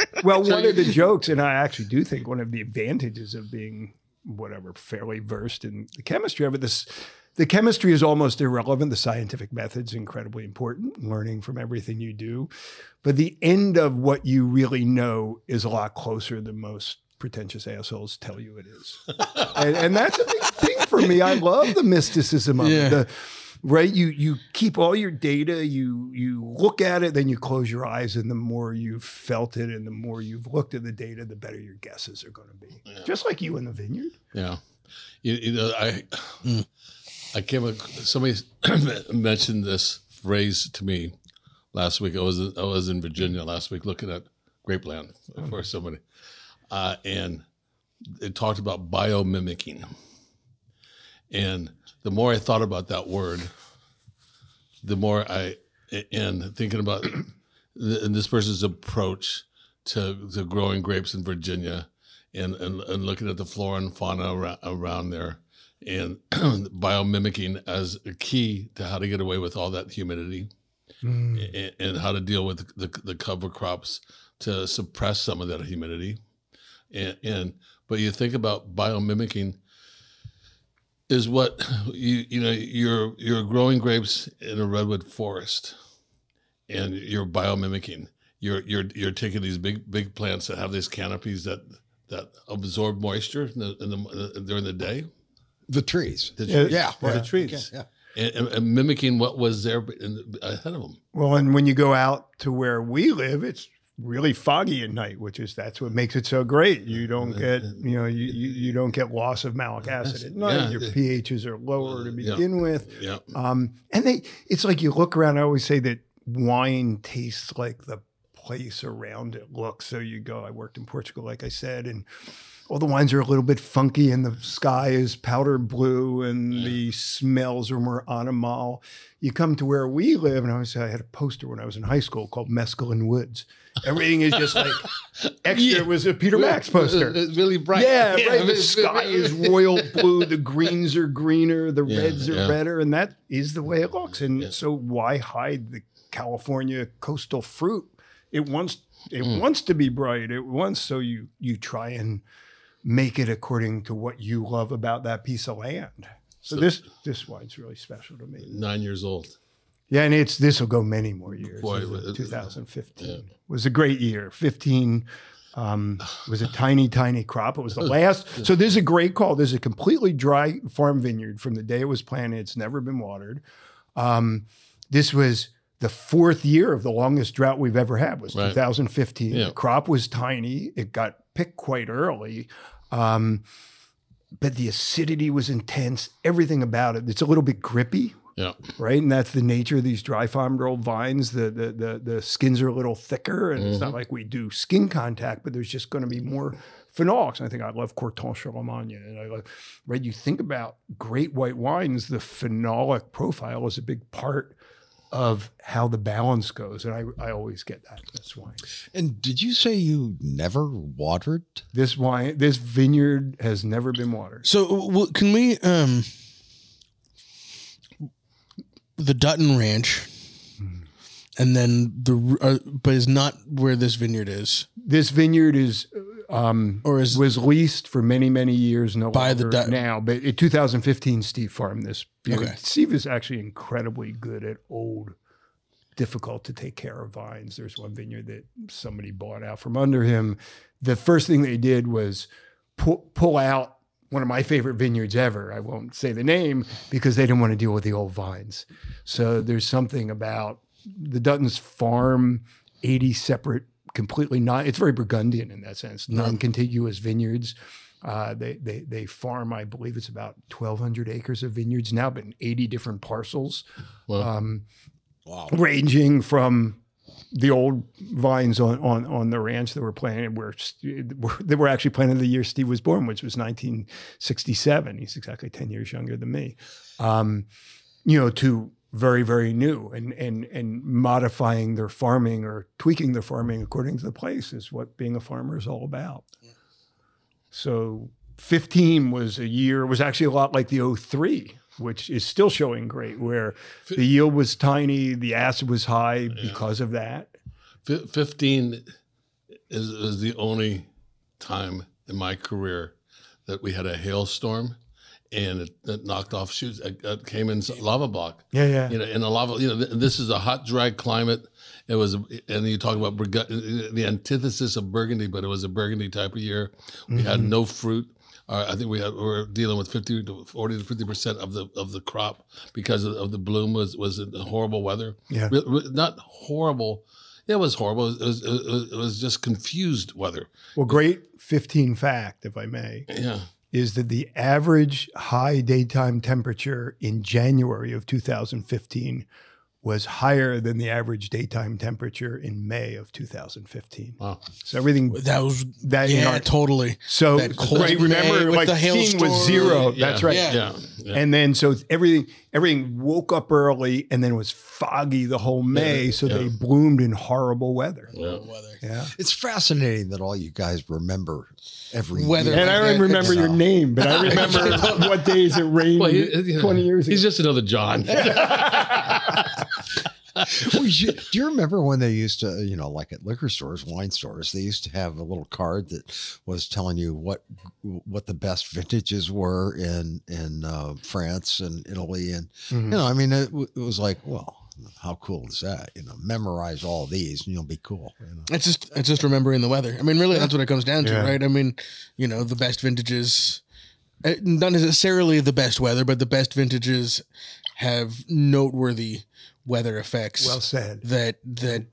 C: Well, one of the jokes, and I actually do think one of the advantages of being whatever fairly versed in the chemistry of it, this the chemistry is almost irrelevant. The scientific method's incredibly important, learning from everything you do. But the end of what you really know is a lot closer than most pretentious assholes tell you it is. and, and that's a big thing for me. I love the mysticism of
E: Yeah.
C: it. The, right you you keep all your data you you look at it then you close your eyes and the more you've felt it and the more you've looked at the data the better your guesses are going to be just like you in the vineyard
F: Yeah, you, know, I
E: Mm.
F: I came somebody mentioned this phrase to me last week. I was I was in Virginia last week looking at grapeland for somebody, uh, and it talked about biomimicking. And the more I thought about that word, the more I and thinking about and this person's approach to, to growing grapes in Virginia and, and, and looking at the flora and fauna around, around there and biomimicking as a key to how to get away with all that humidity mm. and, and how to deal with the, the cover crops to suppress some of that humidity. And, and but you think about biomimicking is what you you know you're you're growing grapes in a redwood forest and you're biomimicking. You're you're you're taking these big big plants that have these canopies that that absorb moisture in the, in the, during the day
D: The trees.
F: the
C: Yeah,
F: trees,
D: Yeah,
F: the
D: right.
F: trees
D: Yeah.
F: and, and, and mimicking what was there in, ahead of them
C: well and when you go out to where we live it's really foggy at night which is that's what makes it so great you don't get you know you, you, you don't get loss of malic acid at night
F: Yeah.
C: your pHs are lower to
F: Yeah.
C: begin with
F: yeah
C: Um, and they, it's like you look around. I always say that wine tastes like the place around it looks. So you go. I worked in Portugal, like I said, and all the wines are a little bit funky, and the sky is powder blue, and the smells are more animal. You come to where we live, and I always say I had a poster when I was in high school called Mescaline Woods. Everything is just like extra. It was a Peter Max poster.
F: It's really bright
C: Yeah, right. The sky is royal blue. The greens are greener. The
F: Yeah,
C: reds are
F: yeah.
C: redder, and that is the way it looks. And
F: Yeah.
C: so, why hide the California coastal fruit? It wants it
F: Mm.
C: wants to be bright. It wants so you you try and make it according to what you love about that piece of land. So,
F: So-
C: this this wine's really special to me.
F: nine years old
C: Yeah, and it's this will go many more years.
F: Boy, it-
C: 2015
F: yeah.
C: was a great year. 15 um, was a tiny, tiny crop. It was the last. So this is a great call. This is a completely dry farm vineyard from the day it was planted. It's never been watered. Um, this was the fourth year of the longest drought we've ever had. Was
F: Right.
C: 2015.
F: Yeah.
C: The crop was tiny. It got picked quite early. Um, but the acidity was intense. Everything about it. It's a little bit grippy
F: yeah
C: right? And that's the nature of these dry farmed old vines. The the the, the skins are a little thicker, and it's not like we do skin contact, but there's just going to be more phenolics. And I think I love Corton Charlemagne, and I love right. You think about great white wines, the phenolic profile is a big part of how the balance goes, and I, I always get that in this wine.
D: And did you say you never watered?
C: This wine, this vineyard has never been watered.
E: So w- can we um the Dutton Ranch, and then the uh, but is not where this vineyard is,
C: This vineyard is um,
E: or is
C: was leased for many many years. No
E: By the Dut-
C: now, but in 2015, Steve farmed this. vineyard.
E: Okay.
C: Steve is actually incredibly good at old, difficult to take care of vines. There's one vineyard that somebody bought out from under him. The first thing they did was pull, pull out one of my favorite vineyards ever. I won't say the name because they didn't want to deal with the old vines. So there's something about the Duttons farm 80 separate, completely not, it's very Burgundian in that sense, non contiguous vineyards. Uh, they, they, they farm, I believe it's about 1,200 acres of vineyards now, but in 80 different parcels,
F: Well,
C: um,
D: Wow.
C: ranging from the old vines on, on, on the ranch that were planted where st- were- they were actually planted the year Steve was born, which was 1967. He's exactly 10 years younger than me. Um, you know, to very, very new and, and, and modifying their farming or tweaking their farming according to the place is what being a farmer is all about. So 15 was a year, was actually a lot like the 03, which is still showing great, where the yield was tiny, the acid was high because of that.
F: Fif- 15 is, is the only time in my career that we had a hailstorm and it, it knocked off shoots. It, it came in lava block.
C: Yeah, yeah.
F: You know, in a lava, you know, th- this is a hot, dry climate. It was, and you talk about Burgu- the antithesis of Burgundy, but it was a Burgundy type of year. We had
C: Mm-hmm.
F: no fruit. Uh, I think we had, we were dealing with fifty to forty to fifty percent of the of the crop because of, of the bloom was was horrible weather.
C: Yeah.
F: Re- re- not horrible. Yeah, it was horrible. It was, it was, it was just confused weather.
C: Well, great 15 fact, if I may,
F: Yeah.
C: Is that the average high daytime temperature in January of 2015 was higher than the average daytime temperature in May of 2015.
F: Wow.
C: So everything
E: that was
C: that in
E: yeah
C: our
E: totally
C: So
E: That cold
C: right, remember,
E: with
C: like
E: the
C: skiing
E: hailstorm.
C: was zero.
F: Yeah.
C: That's right.
E: Yeah.
F: Yeah. yeah.
C: And then so everything everything woke up early and then it was foggy the whole May.
F: Yeah,
C: so
F: yeah.
C: they bloomed in horrible weather.
F: Yeah.
E: weather.
C: Yeah.
D: It's fascinating that all you guys remember every
E: Weather.
D: year.
C: And I don't
E: that-
C: remember
D: it's-
C: your name, but I remember what days it rained
F: Well, he- you
C: 20 years ago.
F: He's just another John.
D: Well, you- do you remember when they used to, you know, like at liquor stores, wine stores, they used to have a little card that was telling you what what the best vintages were in in uh, France and Italy, and
C: Mhm.
D: you know, I mean, it, it was like, well, how cool is that? You know, memorize all these, and you'll be cool. You know?
E: It's just it's just remembering the weather. I mean, really, that's what it comes down to,
C: Yeah.
E: right? I mean, you know, the best vintages, uh, not necessarily the best weather, but the best vintages have noteworthy weather effects.
C: well said.
E: that that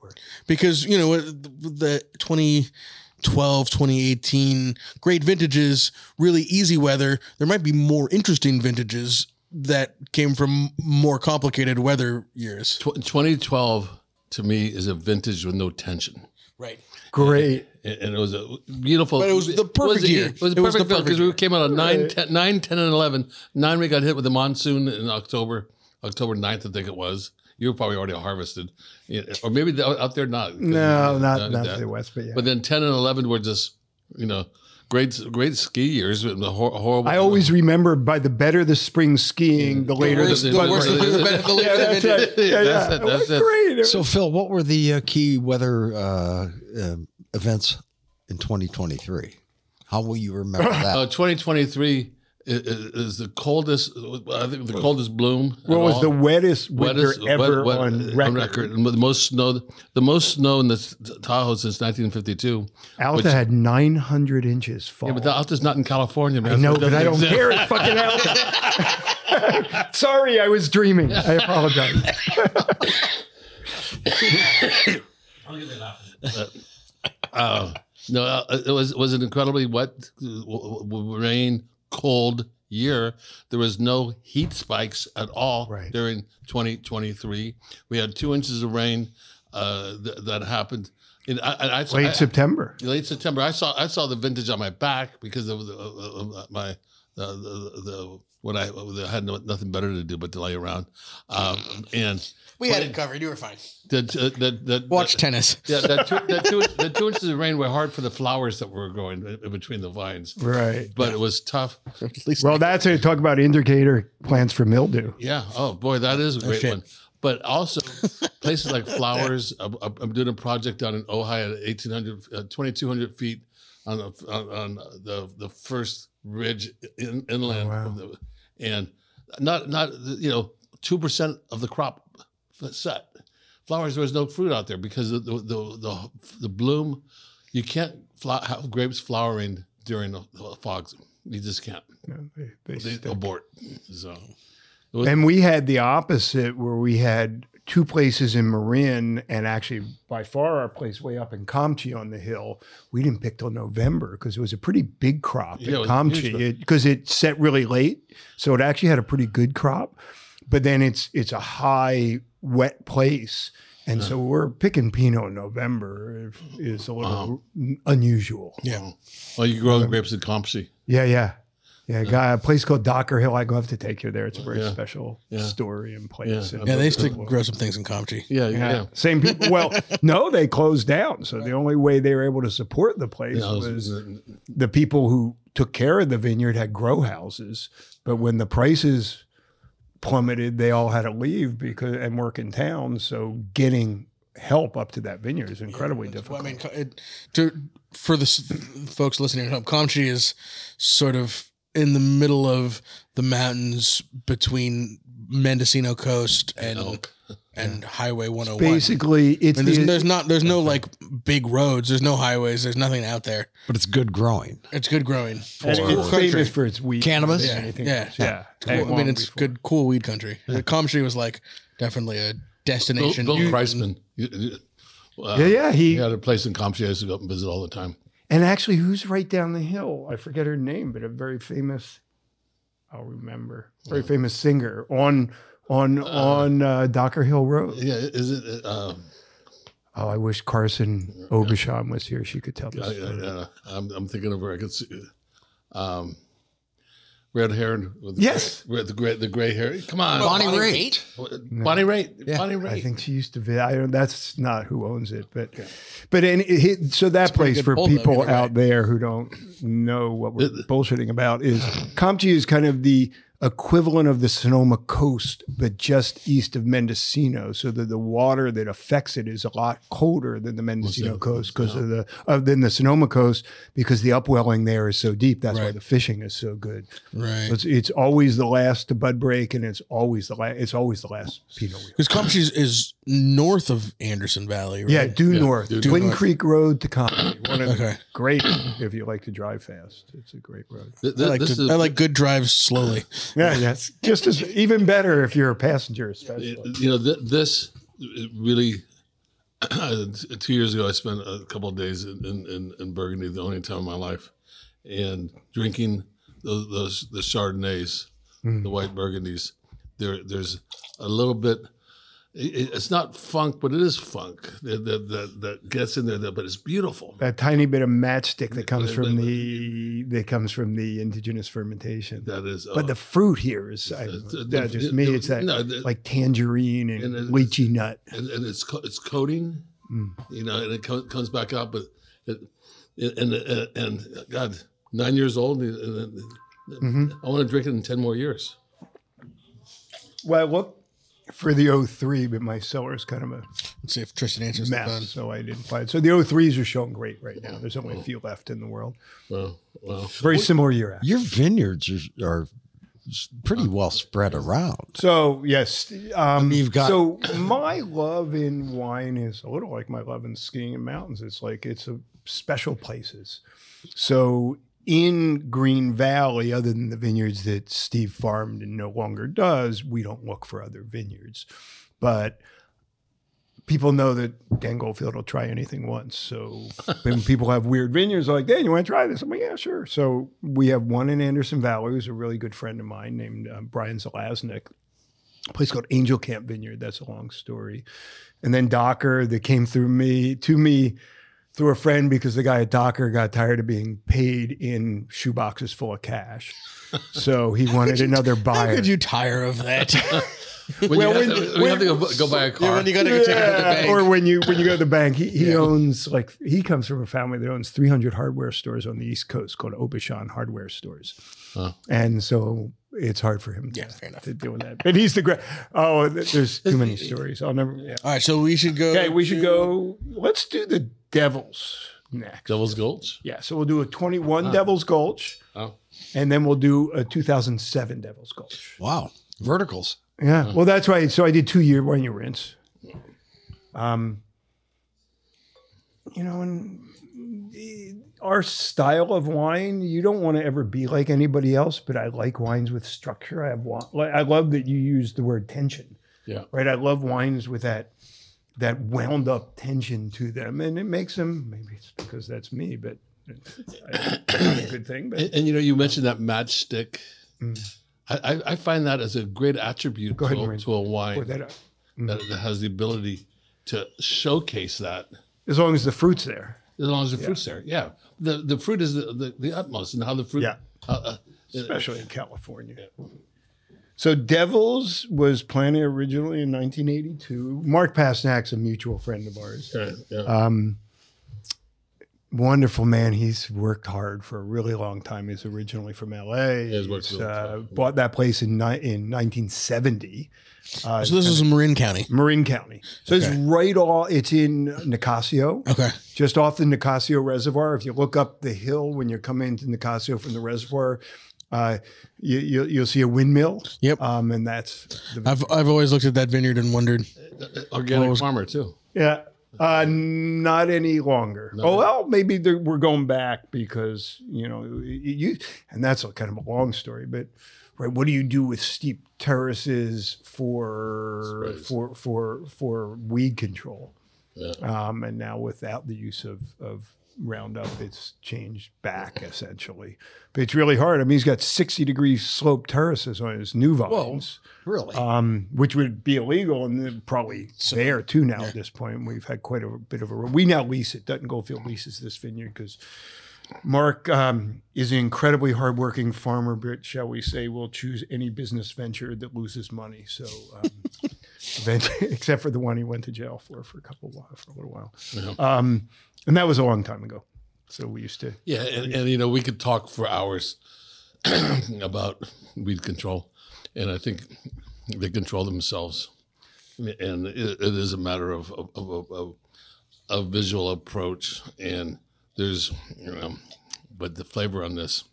E: because you know the 2012 2018 great vintages really easy weather there might be more interesting vintages that came from more complicated weather years
F: 2012 to me is a vintage with no tension.
E: right
C: Great.
F: And and it was a beautiful.
E: But it was the perfect year.
F: It was a
E: It was
F: perfect
E: the
F: because we came out on 9 10, 9, 10, and 11. 9, we got hit with the monsoon in October, October 9th, I think it was. You were probably already harvested. Yeah, Or maybe the- out there not.
C: No, not
F: Uh,
C: not
F: that-
C: the West, but yeah.
F: But then 10 and 11 were just, you know, great great ski years. The hor- horrible.
C: I always remember by the better the spring skiing, the later
E: worse-
C: the,
E: the worse the- the better the later
C: yeah, that's
E: vintage.
C: right. Yeah,
F: That's
C: yeah.
F: it,
C: It was
F: that's it.
C: great.
D: So, Phil, what were the uh, key weather uh, um events in 2023? How will you remember that?
F: Uh, 2023 i- i- is the coldest, I think the coldest bloom.
C: what was
F: all.
C: the wettest winter
F: Wettest-
C: ever
F: wet- wet-
C: on record?
F: And The most snow, the most snow in the Tahoe since 1952.
C: Alta
F: Which-
C: had 900 inches fall.
F: Yeah, but the Alta's not in California, man.
C: I know, but I don't care. It's fucking Alta. Sorry, I was dreaming. I apologize.
F: Uh, no, uh, it was it was an incredibly wet, rain, cold year. There was no heat spikes at all
C: Right.
F: during 2023. We had two inches of rain uh, th- that happened. In, I, I,
C: Late
F: I-
C: September.
F: late September. I saw I saw the vintage on my back because of, the, of, my the, the, the what I, I had no, nothing better to do but to lay around, um, and
E: We had it covered. You were fine.
F: the the the,
E: Watch
F: the,
E: tennis.
F: Yeah, the two, the, two, the two inches of rain were hard for the flowers that were growing in between the vines,
C: Right.
F: but it was tough.
E: At least
C: Well, that's it. Talk about indicator plants for mildew.
F: Yeah. Oh boy, that is a great
E: shit.
F: one. But also places like Flowers. I'm, I'm doing a project down in Ohio at 1800, uh, 2200 feet on the on, on the the first ridge in, inland,
C: Oh, wow.
F: from the, and not not you know two percent of the crop set. Flowers, there was no fruit out there because the the the, the, the bloom. You can't have grapes flowering during the, the fogs. You just can't.
C: Know, they- they
F: They abort. So.
C: And we had the opposite where we had two places in Marin and actually by far our place way up in Comptche on the hill. We didn't pick till November because it was a pretty big crop
F: Yeah, it
C: in
F: was a huge crop.
C: Comptche because it, set really late. So it actually had a pretty good crop. But then it's it's a high wet place. And so we're picking Pinot in November is a little uh-huh. unusual.
E: Yeah.
F: Well, you grow the grapes in Comptche.
C: Yeah, yeah. Yeah, guy, a place called Docker Hill. I'd love to take you there. It's a very
F: Yeah.
C: special
F: Yeah.
C: story and place.
F: Yeah.
C: And-
E: Yeah, they used to grow some things in Comptche.
F: Yeah,
C: yeah.
F: yeah.
C: Same people. Well, no, they closed down. So the only way they were able to support the place
F: Yeah, was-
C: was the people who took care of the vineyard had grow houses. But when the prices plummeted, they all had to leave because and work in town. So getting help up to that vineyard is incredibly
E: Well,
C: difficult.
E: I mean, it, to for the folks listening at home, Comptche is sort of in the middle of the mountains between Mendocino Coast and
F: Elk.
E: and Highway 101.
C: Basically, it's
E: And there's,
C: the,
E: there's not there's no like big roads. There's no highways. There's nothing out there.
D: But it's good growing.
E: It's good growing.
C: and
E: It's cool
C: it's
E: country.
C: famous for its weed.
D: Cannabis?
C: Yeah,
E: Yeah,
C: yeah,
E: yeah.
C: yeah.
E: Cool. I mean, it's good, cool weed country. The Comptche was like definitely a destination.
F: Bill
E: You-
F: Kreisman. you- you- uh,
C: Yeah, yeah. He
F: He had a place in Comptche I used to go up and visit all the time.
C: And actually, who's right down the hill? I forget her name, but a very famous. I'll remember. Very famous singer on on on uh, Docker Hill Road.
F: Yeah, is it? Uh,
C: Oh, I wish Carson Obisham was here. She could tell
F: uh,
C: this. story.
F: uh, I'm, I'm thinking of her. I could see. Um, red haired with
C: Yes.
F: with the gray the gray hair. Come on,
D: Bonnie
E: Bonnie
D: Raitt.
E: Raitt?
F: Bonnie Raitt.
D: Yeah,
F: Bonnie
C: I think she used to be. I don't. That's not who owns it, but but and it, it- so that
E: pretty
C: place for
E: pull,
C: people
E: either way.
C: out there who don't know what we're bullshitting about is Comptche is kind of the equivalent of the Sonoma coast, but just east of Mendocino, so that the water that affects it is a lot colder than the Mendocino
F: that?
C: coast because of the of than the Sonoma coast because the upwelling there is so deep. That's why the fishing is so good.
E: right.
C: It's, it's always the last to bud break, and it's always the last. It's always the last Pinot Noir.
E: Because Comptche is, is north of Anderson Valley, right?
C: Yeah, due
F: Yeah,
C: north,
F: due
C: Flynn
E: north.
C: Creek Road to Comptche. One of the
E: Okay.
C: great if you like to drive fast. It's a great road.
F: Th-
E: I like, to,
F: is-
E: I like good drives slowly.
C: Yeah, that's just as even better if you're a passenger, especially.
F: you know th- this really two years ago i spent a couple of days in, in, in, in burgundy the only time in my life and drinking those, those the chardonnays hmm. the white burgundies. There there's a little bit it, it's not funk but it is funk that, that, that, that gets in there that, but it's beautiful
C: That tiny bit of matchstick that comes from the that comes from the indigenous fermentation.
F: that is
C: But
F: oh,
C: the fruit here is I,
F: the-
C: yeah,
F: the-
C: just me. It's that
F: no, the-
C: like tangerine and,
F: And
C: lychee nut.
F: and, and it's co- it's coating, mm. you know, and it co- comes back out, but it, and, and and God, nine years old, and, and- and mm-hmm. I want to drink it in ten more years.
C: Well, look for the 03, but my cellar is kind of a
E: Let's see if Tristan answers the phone.
C: mess, so I didn't find. It. So the 03s are showing great right now. There's only a few left in the world.
F: Well, well,
C: Very similar year. after.
D: Your vineyards are, are pretty well spread around.
C: So yes, um,
D: you've got-
C: so my love in wine is a little like my love in skiing and mountains. It's like it's a special places. So in Green Valley, other than the vineyards that Steve farmed and no longer does, we don't look for other vineyards. But people know that Dan Goldfield will try anything once. So when people have weird vineyards, they're like, Dan, you want to try this? I'm like, yeah, sure. So we have one in Anderson Valley, who's a really good friend of mine named uh, Brian Zelaznik. A place called Angel Camp Vineyard. That's a long story. And then Docker that came through me to me through a friend because the guy at Docker got tired of being paid in shoeboxes full of cash. So he wanted another
E: How
C: buyer.
E: could you tire of that?
F: When
C: Well,
F: you
C: when-
F: to,
C: when-
F: we have to go, go buy a car.
E: Yeah, when you gotta go take the bank.
C: or when you when you go to the bank, he, he
E: Yeah.
C: owns like he comes from a family that owns 300 hardware stores on the East Coast called Aubuchon Hardware Stores,
F: Huh.
C: and so it's hard for him
E: Yeah,
C: to,
E: fair enough.
C: to deal with that. But he's the great. Oh, there's too many stories. I'll never. Yeah.
E: All right, so we should go.
C: Okay, we should go. Let's do the Devils next.
F: Devil's Gulch.
C: Yeah, so we'll do a 21
F: Ah.
C: Devils Gulch,
F: Oh,
C: and then we'll do a 2007 Devils Gulch.
D: Wow. Verticals.
C: Yeah, well, that's right. So I did two year one year rinse. Um, you know, and our style of wine, you don't want to ever be like anybody else, but I like wines with structure. I have wa- I love that you use the word tension.
F: Yeah.
C: Right. I love wines with that that wound up tension to them, and it makes them. Maybe it's because that's me, but it's not a good thing. But
F: and, and, you know, you mentioned that matchstick.
C: Mm.
F: I, I, find that as a great attribute
C: Go ahead,
F: to, a wine
C: that up.
F: that, that has the ability to showcase that
C: as long as the fruit's there.
F: as long as the fruit's there. Yeah, the the fruit is the, the, the utmost, and how the fruit.
C: Yeah.
F: Uh, uh,
C: especially in California. So Devils was planted originally in 1982. Mark Pasternak's a mutual friend of ours.
F: yeah, yeah.
C: Um, wonderful man. He's worked hard for a really long time. He's originally from LA.
F: he's worked
C: He's,
F: really
C: uh,
F: hard.
C: bought that place in ni- in 1970. Uh,
E: So this is in Marin County.
C: Marin County. So it's
E: Okay.
C: right all. It's in Nicasio
E: Okay.
C: just off the Nicasio Reservoir. If you look up the hill when you're coming to Nicasio from the reservoir, uh, you, you, you'll see a windmill.
E: Yep.
C: Um, and that's the,
E: I've I've always looked at that vineyard and wondered.
F: Organic
E: what was-
F: farmer too.
C: yeah. Uh, not any longer.
F: No.
C: Oh well, maybe we're going back because you know you, and that's a kind of a long story. But right, what do you do with steep terraces for
F: Sprays.
C: for for for weed control?
F: Yeah.
C: Um, and now without the use of, of Roundup, it's changed back essentially. But it's really hard. I mean, he's got 60 degree slope terraces on his new vines,
D: Really?
C: um, which would be illegal and probably there too now at this point. We've had quite a bit of a, we now lease it. Dutton Goldfield leases this vineyard because Mark um, is an incredibly hardworking farmer, but shall we say, will choose any business venture that loses money. So, um, except for the one he went to jail for for a couple of while, for a little while.
F: Yeah.
C: Um, and that was a long time ago. So we used to.
F: Yeah, and, and you know we could talk for hours about weed control, and I think they control themselves, and it, it is a matter of of, of, of a visual approach, and there's you know, but the flavor on this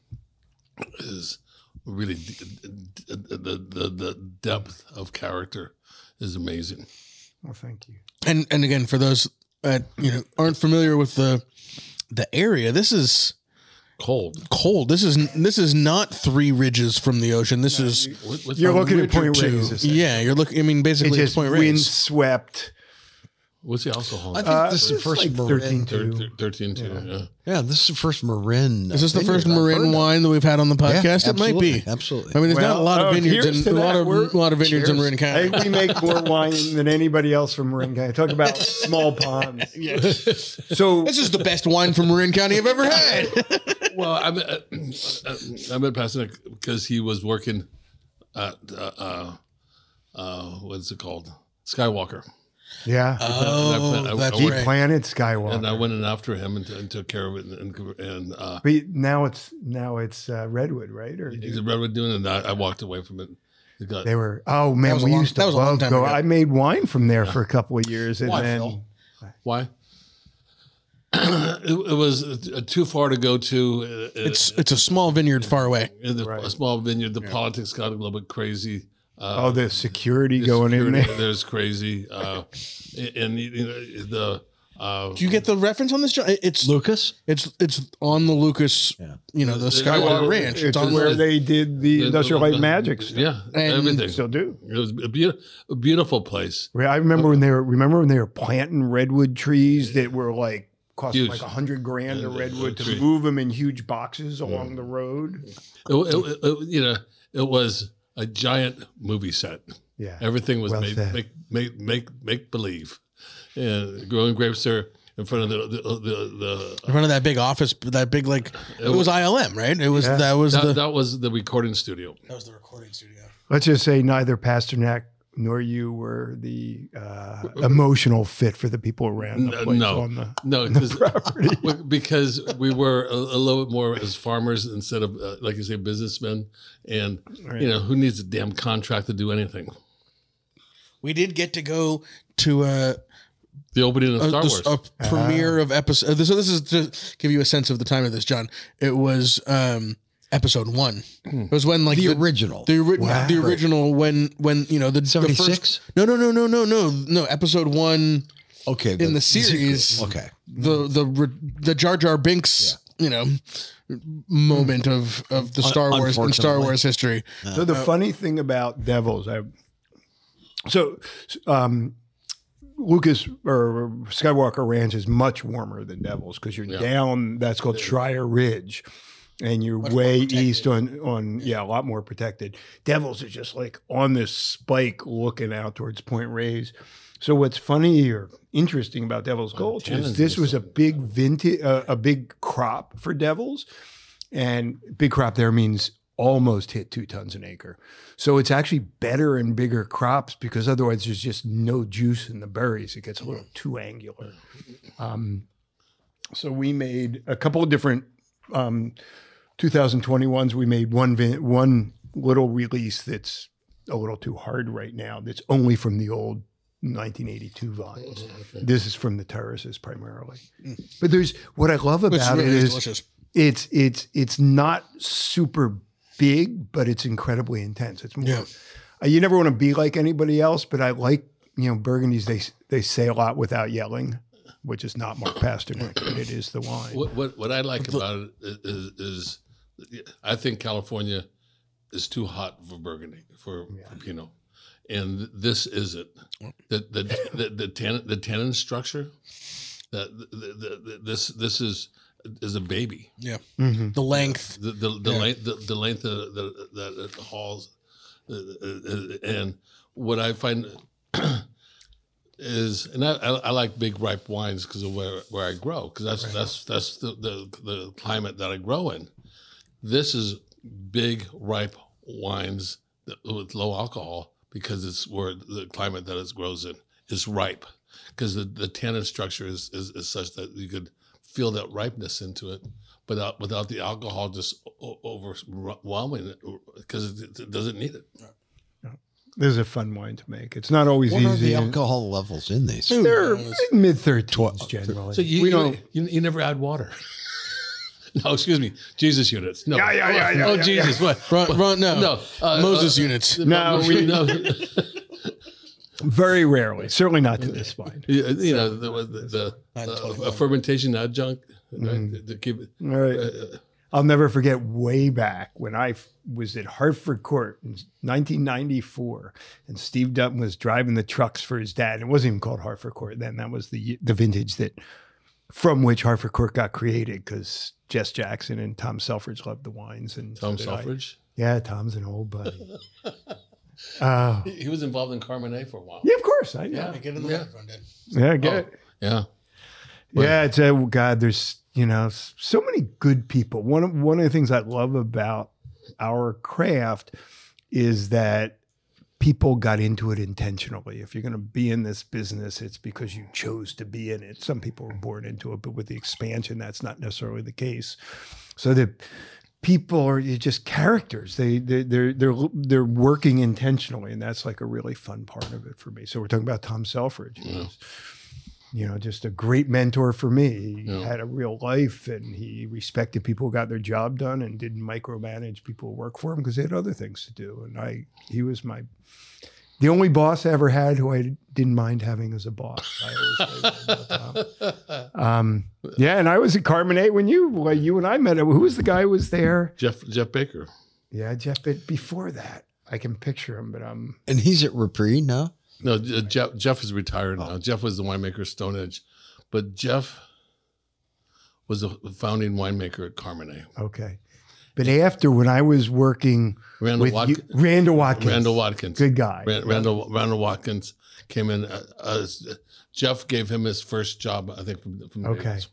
F: is really d- d- the the the depth of character is amazing.
C: Well, thank you.
E: And and again, for those that you know aren't familiar with the the area, this is
F: Cold.
E: cold. This is this is not three ridges from the ocean. This is
F: What- what's
C: You're looking at
E: ridge or
C: Point
E: two.
C: Reyes.
E: Yeah, you're looking. I mean, basically, it's
C: just
E: Point Reyes.
C: windswept.
F: What's the alcohol?
D: I think
C: Uh,
D: this is the
C: it's
D: first
C: like
D: Marin.
C: 13
F: Thir-
C: too.
F: thir- Thirteen two.
C: Yeah.
F: Yeah.
D: Yeah, this is the first Marin.
E: Is this the first
D: I've
E: Marin wine that we've had on the
D: Yeah,
E: podcast? it might be.
D: Absolutely.
E: I mean, there's not a lot of
C: oh,
E: vineyards
C: cheers
E: in
C: to
E: a lot
C: that.
E: of
C: We're-
E: lot of vineyards in
D: cheers.
E: Marin County.
C: Hey, we make more wine than anybody else from Marin County. Talk about small ponds. So
E: This is the best wine from Marin County I've ever had.
F: Well, I met, uh, I met Pasternak because he was working at uh, uh, uh, what's it called, Skywalker,
C: yeah,
E: Oh,
F: I- I-
E: that's
F: I-
C: he
E: right.
C: planted Skywalker.
F: and I went in after him and, and took care of it. And, and uh,
C: but now it's now it's uh, Redwood, right? Or
F: he's a redwood doing it, and I, I walked away from it. It got-
C: they were. Oh man, we
E: long-
C: used to
E: that was a long
C: love
E: time
C: go.
E: ago.
C: I made wine from there for a couple of years, and
D: Why,
C: then
D: Phil?
F: why? it, it was uh, too far to go to. uh,
E: It's it's a small vineyard far away.
F: in the,
C: Right.
F: a small vineyard. The politics got a little bit crazy. Uh,
C: oh, the security
F: the
C: going in there.
F: There's crazy, uh, and you know the. Uh,
E: Do you get the reference on this? John? It's
D: Lucas?
E: it's it's on the Lucas,
D: Yeah.
E: you know, the
F: It's-
E: Skywalker Ranch. It's,
C: It's
E: on
C: where
E: the,
C: they did the
F: the-
C: Industrial Light Magic. stuff.
F: Yeah,
E: And-
F: everything.
C: still do.
F: It was a, beau- a beautiful place.
C: Right, I remember when they were remember when they were planting redwood trees that were like costing
F: Huge.
C: like a hundred grand a
F: Yeah,
C: redwood to
F: tree.
C: move them in huge boxes along the road.
F: It, it- it- you know, it was a giant movie set.
C: Yeah,
F: Everything was
C: Well
F: made make make make make believe. And growing grapes there, in front of the the the.
E: In front of that big office, that big like it,
F: It
E: was
F: was-
E: ILM, right? It was
C: Yeah.
E: that was
F: that,
E: the
F: that was the recording studio.
E: that was the recording studio.
C: Let's just say neither Pasternak nor you were the uh, emotional fit for the people around the
F: No,
C: place
F: no.
C: on the
F: No,
C: the
F: 'cause-
C: property.
F: Well, because we were a, a little bit more as farmers instead of uh, like you say businessmen and
C: Right.
F: you know who needs a damn contract to do anything
E: We did get to go to uh,
F: the opening of
E: a,
F: star wars
E: a premiere of episode. So this is to give you a sense of the time of this, John. It was um, episode one. It was when like
D: the,
E: the,
D: original.
E: the, ori-
C: Wow.
E: the original when when you know the the
D: 76?
E: first- No, no, no, no, no, no, no. Episode one,
D: okay.
E: in the series-
D: Okay.
E: the the re- the Jar Jar Binks, you know, moment of of the Star Wars and Star
D: unfortunately.
E: Wars history.
C: So the funny thing about Devils, I so um, Lucas or Skywalker Ranch is much warmer than Devils because you're
F: Yeah.
C: down. That's called Schreier Ridge, and you're
E: Much
C: way east on on yeah, a lot more protected. Devils is just like on this spike looking out towards Point Reyes. So what's funny or interesting about Devil's Gulch
F: tannins
C: is this was a big vintage, uh, a big crop for Devils, and big crop there means almost hit two tons an acre. So it's actually better in bigger crops because otherwise there's just no juice in the berries. It gets a little too angular. Um, so we made a couple of different um, 2021s. We made one vin- one little release that's a little too hard right now. That's only from the old 1982 vines. This is from the terraces primarily. But there's what I love about
E: really
C: it
E: is
C: is
E: delicious.
C: it's it's it's not super big, but it's incredibly intense. It's more.
E: Yeah.
C: uh, you never want to be like anybody else, but I like you know Burgundies. They they say a lot without yelling, which is not Mark Pasternak, but it is the wine.
F: what, what what i like about it is, is i think california is too hot for burgundy for, for pinot and this is it the the the, the tannin the tannin structure that the, the, the, this this is is a baby
E: Yeah,
C: Mhm.
E: the length.
F: the the, the
E: Yeah.
F: length the, the length of the, the, the, the halls uh, uh, uh, and what I find is and I, I, I like big ripe wines because of where, where I grow because that's that's that's the, the the climate that I grow in. This is big ripe wines that, with low alcohol because it's where the climate that it grows in is ripe because the, the tannin structure is, is, is such that you could feel that ripeness into it without without the alcohol just o- overwhelming it because it, it doesn't need it.
C: This is a fun wine to make. It's not always
D: What are
C: easy.
D: the alcohol levels in these?
C: They're mid thirteens generally.
F: So you
C: we
F: you,
C: don't.
F: you, you never add water. no, excuse me, Jesus units. No,
C: Yeah, yeah, yeah, yeah,
F: oh
C: yeah,
F: Jesus, what?
E: Run, run, no,
F: No, uh,
E: Moses
F: uh,
E: units.
C: No, we-
F: no.
C: Very rarely. Certainly not to this wine.
F: you you know the the,
E: Nine
F: the uh, a fermentation adjunct right,
C: Mm.
F: to, to keep it.
C: All right.
F: Uh,
C: I'll never forget way back when I f- was at Hartford Court in 1994, and Steve Dutton was driving the trucks for his dad. It wasn't even called Hartford Court then. That was the the vintage that from which Hartford Court got created because Jess Jackson and Tom Selfridge loved the wines. And so
F: Tom
C: I.
F: Selfridge.
C: Yeah, Tom's an old buddy. uh,
F: He, he was involved in Carmenet for a while.
C: yeah, of course. I know.
F: Yeah.
E: Get in the
F: Yeah.
E: microphone, Dad.
C: Yeah, I get
F: Oh.
C: it.
F: Yeah.
C: Yeah, it's a God. There's you know so many good people. One of one of the things I love about our craft is that people got into it intentionally. If you're going to be in this business, it's because you chose to be in it. Some people were born into it, but with the expansion, that's not necessarily the case. So the people are just characters. They they they're they're they're working intentionally, and that's like a really fun part of it for me. So we're talking about Tom Selfridge.
F: Yeah.
C: Was, you know, just a great mentor for me. He
F: Yeah.
C: had a real life and he respected people who got their job done and didn't micromanage people who work for him because they had other things to do. And I, he was my, the only boss I ever had who I didn't mind having as a boss. I always that. Um, yeah, and I was at Carmenet when you, well, you and I met. Who was the guy who was there?
F: Jeff Jeff Baker.
C: Yeah, Jeff. But before that, I can picture him. But um,
D: And he's at Reprieve now.
F: No, uh, Jeff Jeff is retired now. Jeff was the winemaker at Stone Edge, but Jeff was the founding winemaker at Carmenet.
C: okay. But after when I was working
F: Randall
C: with you, Randall Watkins,
F: Randall Watkins.
C: good guy.
F: Ran- Randall Randall Watkins came in uh, uh, Jeff gave him his first job, I think, from, from
C: Okay.
F: Davis.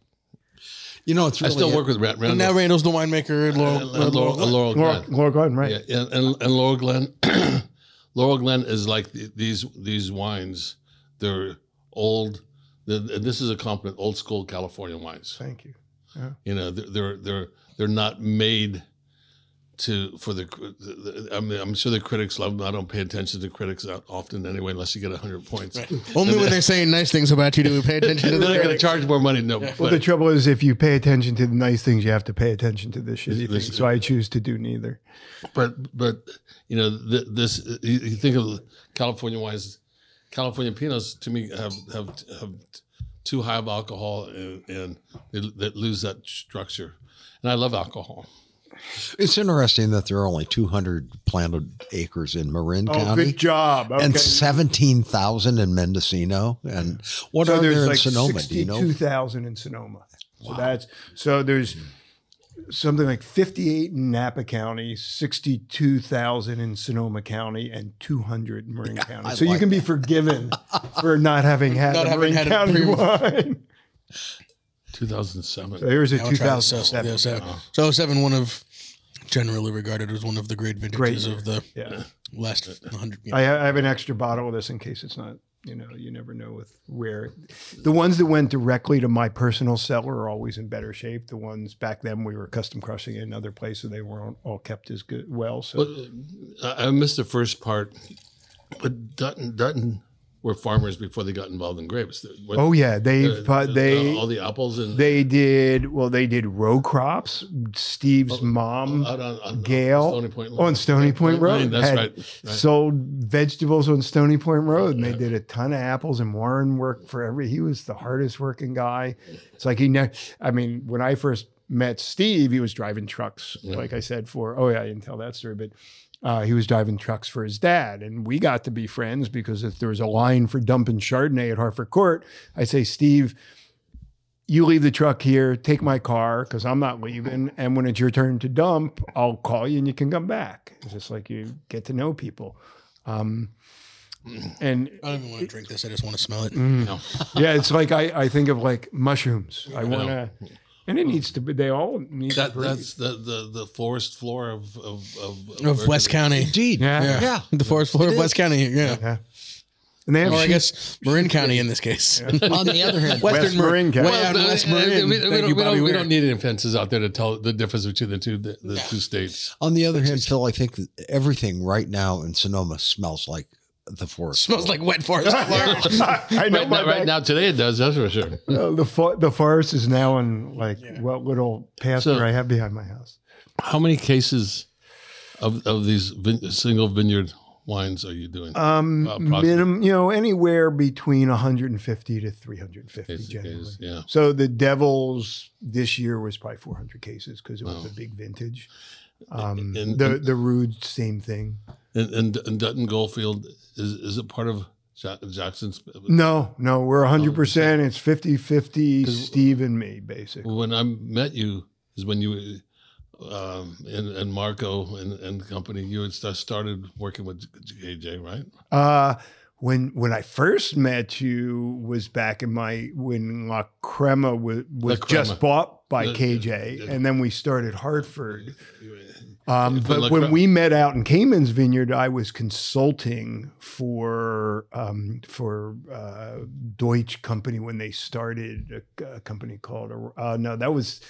D: You know, it's
F: I
D: really
F: still work with Rand,
E: And
F: Randall.
E: now Randall's the winemaker. at Laurel,
F: and, and Laurel, and Laurel
C: Laura,
F: Glen.
C: Laura Gordon, right?
F: Yeah, and, and, and Laurel Glen, Laurel Glen is like th- these these wines. They're old. The, and this is a compliment. Old school California wines.
C: Thank you.
F: You know, they're they're they're, they're not made to for the, the. I mean, I'm sure the critics love them. I don't pay attention to critics that often anyway, unless you get hundred points.
E: Only when they're saying nice things about you do we pay attention to them.
F: They're not going to charge more money. No,
C: Well, the trouble is, if you pay attention to the nice things, you have to pay attention to the shitty
F: This-
C: things. So I choose to do neither.
F: but but you know th- this you, you think of California wines, California Pinots to me have have have too high of alcohol and, and they, they lose that structure. And I love alcohol.
D: It's interesting that there are only 200 planted acres in Marin
C: Oh,
D: County
C: good job. Okay.
D: and 17,000 in Mendocino. And what
C: so
D: are there in
C: like
D: Sonoma? Do you know?
C: thousand in Sonoma. So that's so there's something like fifty-eight in Napa County, sixty-two thousand in Sonoma County, and two hundred in Marin County.
D: I
C: So you
D: like
C: can be forgiven for not having had
E: Not
C: a
E: having
C: Marin
E: had a
C: County
E: pre-
C: wine.
F: 2007.
C: So here's a
E: Now
C: two
E: try the
C: thousand
E: so, yeah,
C: seven.
E: so, so 07, one of generally regarded as one of the great vintages
C: Great
E: of the
C: Yeah.
E: last 100
C: I, I have an extra bottle of this in case it's not. You know, you never know with where the ones that went directly to my personal cellar are always in better shape. The ones back then we were custom crushing in other places they weren't all kept as good well. So
F: But I I missed the first part. But Dutton, Dutton were farmers before they got involved in grapes. What-
C: oh yeah, they've
F: uh,
C: they
F: all the apples and
C: they did well. They did row crops. Steve's mom
F: out on, on
C: Gail
F: Stony Point
C: on Stony Point Road
F: Lane, That's right. right.
C: sold vegetables on Stony Point Road, and they did a ton of apples. And Warren worked for every. He was the hardest working guy. It's like he. Ne- I mean, when I first met Steve, he was driving trucks. Like I said, for oh yeah, I didn't tell that story, but. Uh, he was driving trucks for his dad, and we got to be friends because if there was a line for dumping Chardonnay at Hartford Court, I say, Steve, you leave the truck here, take my car because I'm not leaving. And when it's your turn to dump, I'll call you and you can come back. It's just like you get to know people. Um, and
E: I don't even want to drink this. I just want to smell it.
C: yeah, it's like I, I think of like mushrooms. I want to, and it needs to be, they all need
F: That,
C: to breathe.
F: that's the, the, the forest floor of of, of,
E: Of West County.
D: Indeed.
C: Yeah.
E: Yeah.
D: Yeah.
E: The forest floor of
D: It
E: West County. Yeah.
C: yeah. And they have
E: Or I guess Marin County in this case.
D: On the other hand,
E: Western
C: West
E: Marin.
C: Marin County.
E: Way out
F: Well,
E: West
F: uh,
E: Marin.
F: We, we
E: Thank
F: don't,
E: you,
F: we,
E: Bobby
F: don't, we don't need any fences out there to tell the difference between the two the, the two states.
D: on the other hand, Phil, I think that everything right now in Sonoma smells like the forest.
E: Smells like wet forest. floor.
C: I know
F: Right,
C: my
F: now, right now, today it does. That's for sure.
C: uh, the fo- the forest is now in like what little pasture
F: So-
C: I have behind my house.
F: How many cases of of these vin- single vineyard wines are you doing?
C: Um,
F: Approximately.
C: minimum, you know, anywhere between 150 to 350
F: Cases,
C: generally.
F: cases, yeah.
C: So the Devils this year was probably 400 cases because it was
F: Wow.
C: a big vintage. Um,
F: And-
C: the the Rued, same thing.
F: And, and, and Dutton Goldfield is is it part of Jackson's?
C: No, no, we're 100. percent It's 50 50
F: 'Cause-
C: Steve and me, basically.
F: When I met you is when you um, and, and Marco and, and company you had started working with KJ, right?
C: Uh, when when I first met you was back in my when La Crema was, was
F: Crema.
C: just bought by
F: Yeah,
C: KJ,
F: yeah, yeah.
C: and then we started Hartford. Um,
F: But
C: when we met out in Kamen's Vineyard, I was consulting for um, for uh, Deutsche Company when they started a, a company called uh, no, that was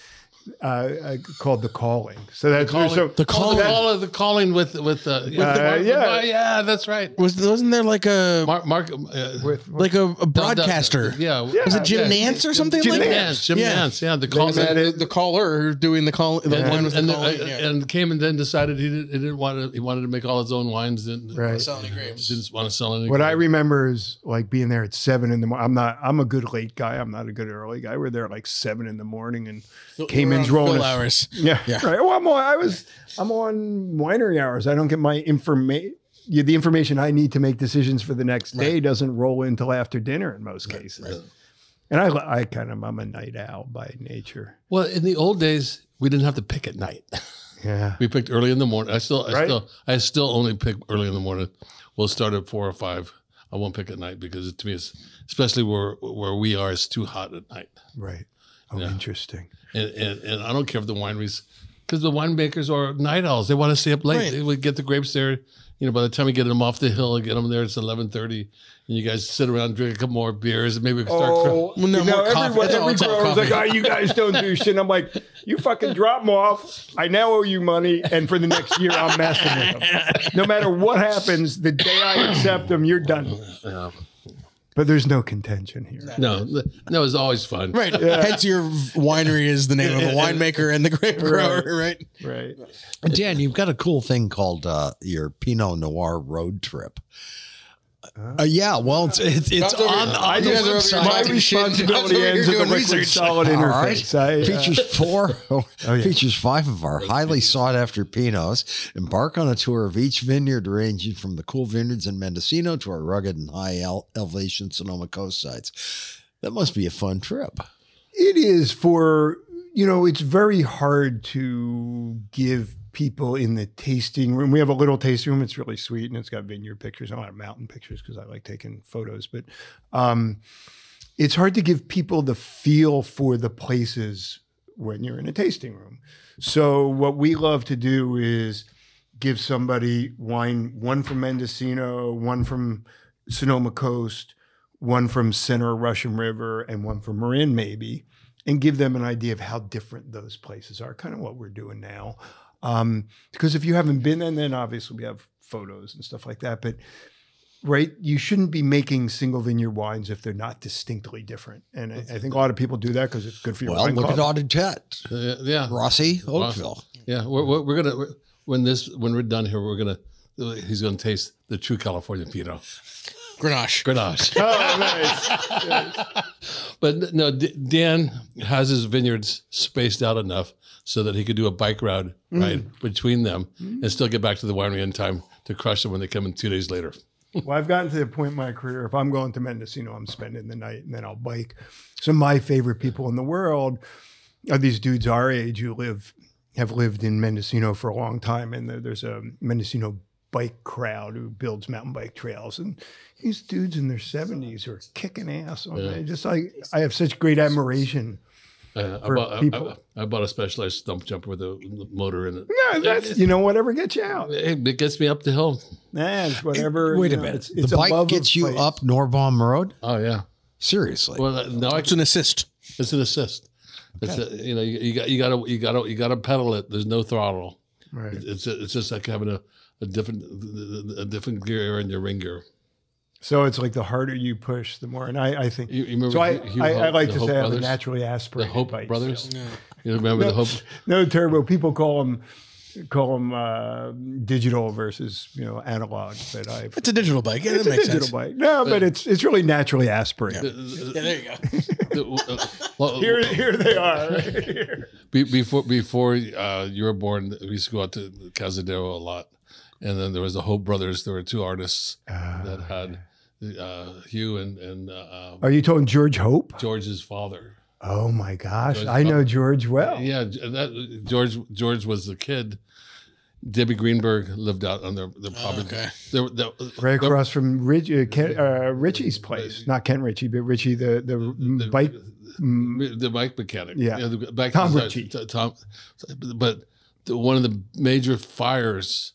C: uh, uh, called the Calling. So that's
F: calling,
C: so
E: The
F: Oh,
E: Calling.
F: the, call, the calling with with uh, with
C: Uh,
F: Mark-
C: yeah.
F: yeah, that's right.
E: Was wasn't there like a
F: Mark, Mark uh,
C: with
E: like a, a broadcaster?
F: yeah,
E: Was it Jim
F: yeah.
E: Nantz or something
C: Jim
E: like
F: Jim
E: that?
F: Nantz, Jim
E: Yeah.
F: Nantz, yeah, the
C: They
F: call.
C: met
E: The, the caller doing the call. The
F: and,
E: one with the
F: and,
E: calling.
F: and,
E: yeah.
F: and Kamen then decided he didn't, he didn't want to. He wanted to make all his own wines. Didn't
C: Right.
E: Sell any grapes.
F: Didn't want to sell any.
C: What I remember is like being there at seven in the morning. I'm not. I'm a good late guy. I'm not a good early guy. We're there at like seven in the morning, and Kamen's
E: We're on
C: rolling.
E: full hours.
C: Yeah,
E: Yeah.
C: Right. Well, I'm on, I was. I'm on winery hours. I don't get my information. The information I need to make decisions for the next day doesn't roll in until after dinner in most cases. And I, I kind of, I'm a night owl by nature.
F: Well, in the old days, we didn't have to pick at night.
C: Yeah.
F: we picked early in the morning. I still, I
C: Right.
F: still, I still only pick early in the morning. We'll start at four or five. I won't pick at night because to me, it's especially where where we are, it's too hot at night.
C: Right. Oh,
F: Yeah.
C: interesting.
F: And, and and I don't care if the wineries, because the winemakers are night owls. They want to stay up late.
E: Right.
F: They would get the grapes there. You know, by the time you get them off the hill, get them there, it's eleven thirty, and you guys sit around, drink a couple more beers, and maybe we can start.
C: Oh,
E: Well, no, more
C: everyone, every
E: all
C: grower's like, oh, you guys don't do shit. I'm like, you fucking drop them off. I now owe you money, and for the next year, I'm messing with them. No matter what happens, the day I accept them, you're done.
F: Yeah.
C: But there's no contention here.
F: No, th- no, it's always fun.
E: Right. Hence, your winery is the name of the winemaker and the grape grower, right?
C: Right.
D: Dan, you've got a cool thing called uh, your Pinot Noir road trip. Uh, yeah, well, it's it's, it's on, on the
E: just- over here
D: website.
C: My responsibility
E: That's what
C: ends at the
E: doing
C: liquid
E: research.
C: solid
D: All
C: interface.
D: right.
C: I, uh,
D: features four,
C: yeah.
D: features five of our highly sought after Pinots. Embark on a tour of each vineyard, ranging from the cool vineyards in Mendocino to our rugged and high el- elevation Sonoma coast sites. That must be a fun trip.
C: It is for, you know, it's very hard to give people in the tasting room. We have a little tasting room. It's really sweet and it's got vineyard pictures and a lot of mountain pictures because I like taking photos. But um, it's hard to give people the feel for the places when you're in a tasting room. So what we love to do is give somebody wine, one from Mendocino, one from Sonoma Coast, one from Center Russian River, and one from Marin, maybe, and give them an idea of how different those places are. Kind of what we're doing now. Um, because if you haven't been, and then obviously we have photos and stuff like that, but right, you shouldn't be making single vineyard wines if they're not distinctly different. And I, I think a lot of people do that because it's good for your
D: Well,
C: wine
D: look
C: club.
D: at Audit
F: Uh, yeah,
D: Rossi, Oakville.
F: yeah. We're, we're, we're gonna we're, when this when we're done here, we're gonna he's gonna taste the true California Pinot
E: Grenache.
F: Grenache.
C: Oh, nice.
F: But no, D- Dan has his vineyards spaced out enough so that he could do a bike ride mm. right between them mm. and still get back to the winery in time to crush them when they come in two days later.
C: Well, I've gotten to the point in my career, if I'm going to Mendocino, I'm spending the night and then I'll bike. Some of my favorite people in the world are these dudes our age who live, have lived in Mendocino for a long time. And there's a Mendocino bike crowd who builds mountain bike trails. And these dudes in their 70s are kicking ass. On it. Just like, I have such great admiration.
F: Uh, I, bought, I-
C: people.
F: I, I bought a specialized stump jumper with a motor in it.
C: No, that's, you know, whatever gets you out.
F: It, it gets me up the hill.
C: Nah, it's whatever.
D: Wait a
C: know,
D: minute.
C: It's, it's
D: the bike
C: above
D: gets you
C: place.
D: up Norbaum Road?
F: Oh yeah.
D: Seriously.
F: Well, uh, no, I
E: It's an assist.
F: It's an assist. It's a, you know you, you got you got to you got to you got to pedal it. There's no throttle.
C: Right.
F: It's it's just like having a, a different a different gear in your ring gear.
C: So it's like the harder you push, the more. And I, I think
F: You, you remember?
C: So I,
F: Hugh- Hugh
C: I, I like
F: the
C: to
F: Hope
C: say I have a
F: brothers?
C: naturally
F: the Hope
C: bike,
F: brothers.
C: so.
F: You remember the
C: No,
F: Hope?
C: no turbo. People call them call them uh, digital versus you know analog. But I
E: It's a digital bike. Yeah,
C: it's
E: that
C: a
E: makes
C: digital
E: sense.
C: bike. No, but it's it's really naturally aspirated.
E: Yeah, there you go.
F: Uh, well,
C: Here here they are. Right here.
F: before before uh, you were born, we used to go out to Cazadero a lot, and then there was the Hope brothers. There were two artists that had uh, Hugh and and uh,
C: Are you talking George Hope?
F: George's father.
C: Oh my gosh,
F: George
C: I know George well.
F: Yeah, that George George was the kid. Debbie Greenberg lived out on their their property.
E: okay.
F: There, there,
C: Right across from Rich, uh, Ken, uh, Richie's place, not Ken Ritchie, but Richie, the the,
F: the-
C: bike.
F: the bike mechanic.
C: Yeah.
F: the bike
C: Tom
F: design-
C: Ritchie.
F: t- Tom, but the, one of the major fires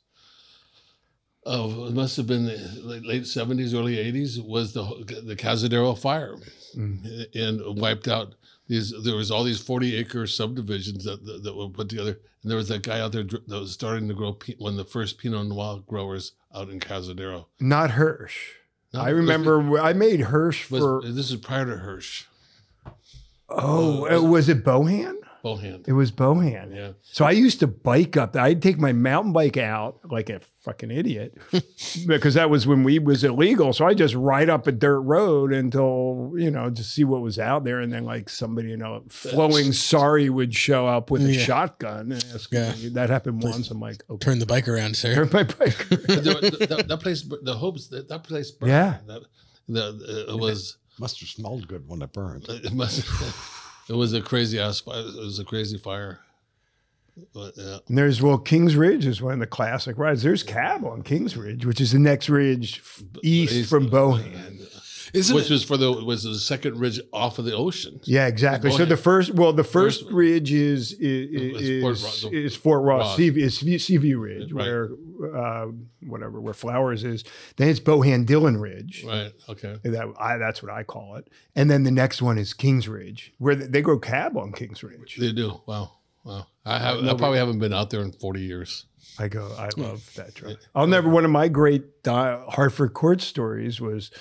F: of it must have been the late- seventies, early eighties was the the Cazadero fire,
C: Mm.
F: and wiped out these. There was all these forty acre subdivisions that, that that were put together, and there was that guy out there that was starting to grow one of the first Pinot Noir growers out in Cazadero.
C: Not Hirsch.
F: No,
C: I
F: it was-
C: remember I made Hirsch
F: was-
C: for.
F: this is prior to Hirsch
C: Oh, uh, was it Bohan?
F: Bohan.
C: It was Bohan.
F: Yeah.
C: So I used to bike up. I'd take my mountain bike out like a fucking idiot because that was when weed was illegal. So I just ride up a dirt road until you know to see what was out there, and then like somebody you know flowing sorry would show up with a
E: Yeah.
C: shotgun and ask
E: Yeah.
C: me. That happened once. I'm like, okay,
E: Turn the bike around, sir.
C: turn my bike.
F: that, that, that place, the hopes that, that place burned.
C: Yeah.
F: that, that it was
D: Must have smelled good when it burned.
F: it, must, it was a crazy ass fire. It was a crazy fire. But, yeah.
C: And there's well, Kings Ridge is one of the classic rides. There's Cab on Kings Ridge, which is the next ridge f- east
F: East-
C: from Bohan.
D: Isn't
F: which
D: it?
F: was for the was the second ridge off of the ocean.
C: Yeah, exactly. So the first, well, the first
F: First-
C: ridge is is
F: Is Fort
C: is,
F: Ross-
C: is Fort Ross,
F: Ross.
C: Seaview, is Seaview- Seaview Ridge,
F: Right.
C: where uh, whatever where Flowers is. Then it's Bohan Dillon Ridge.
F: Right. Okay.
C: That I, that's what I call it. And then the next one is Kings Ridge, where they they grow cab on Kings Ridge.
F: They do. Wow. Wow. I have. I probably haven't been out there in forty years.
C: I go, I love that drive. I'll never. One of my great uh, Hartford court stories was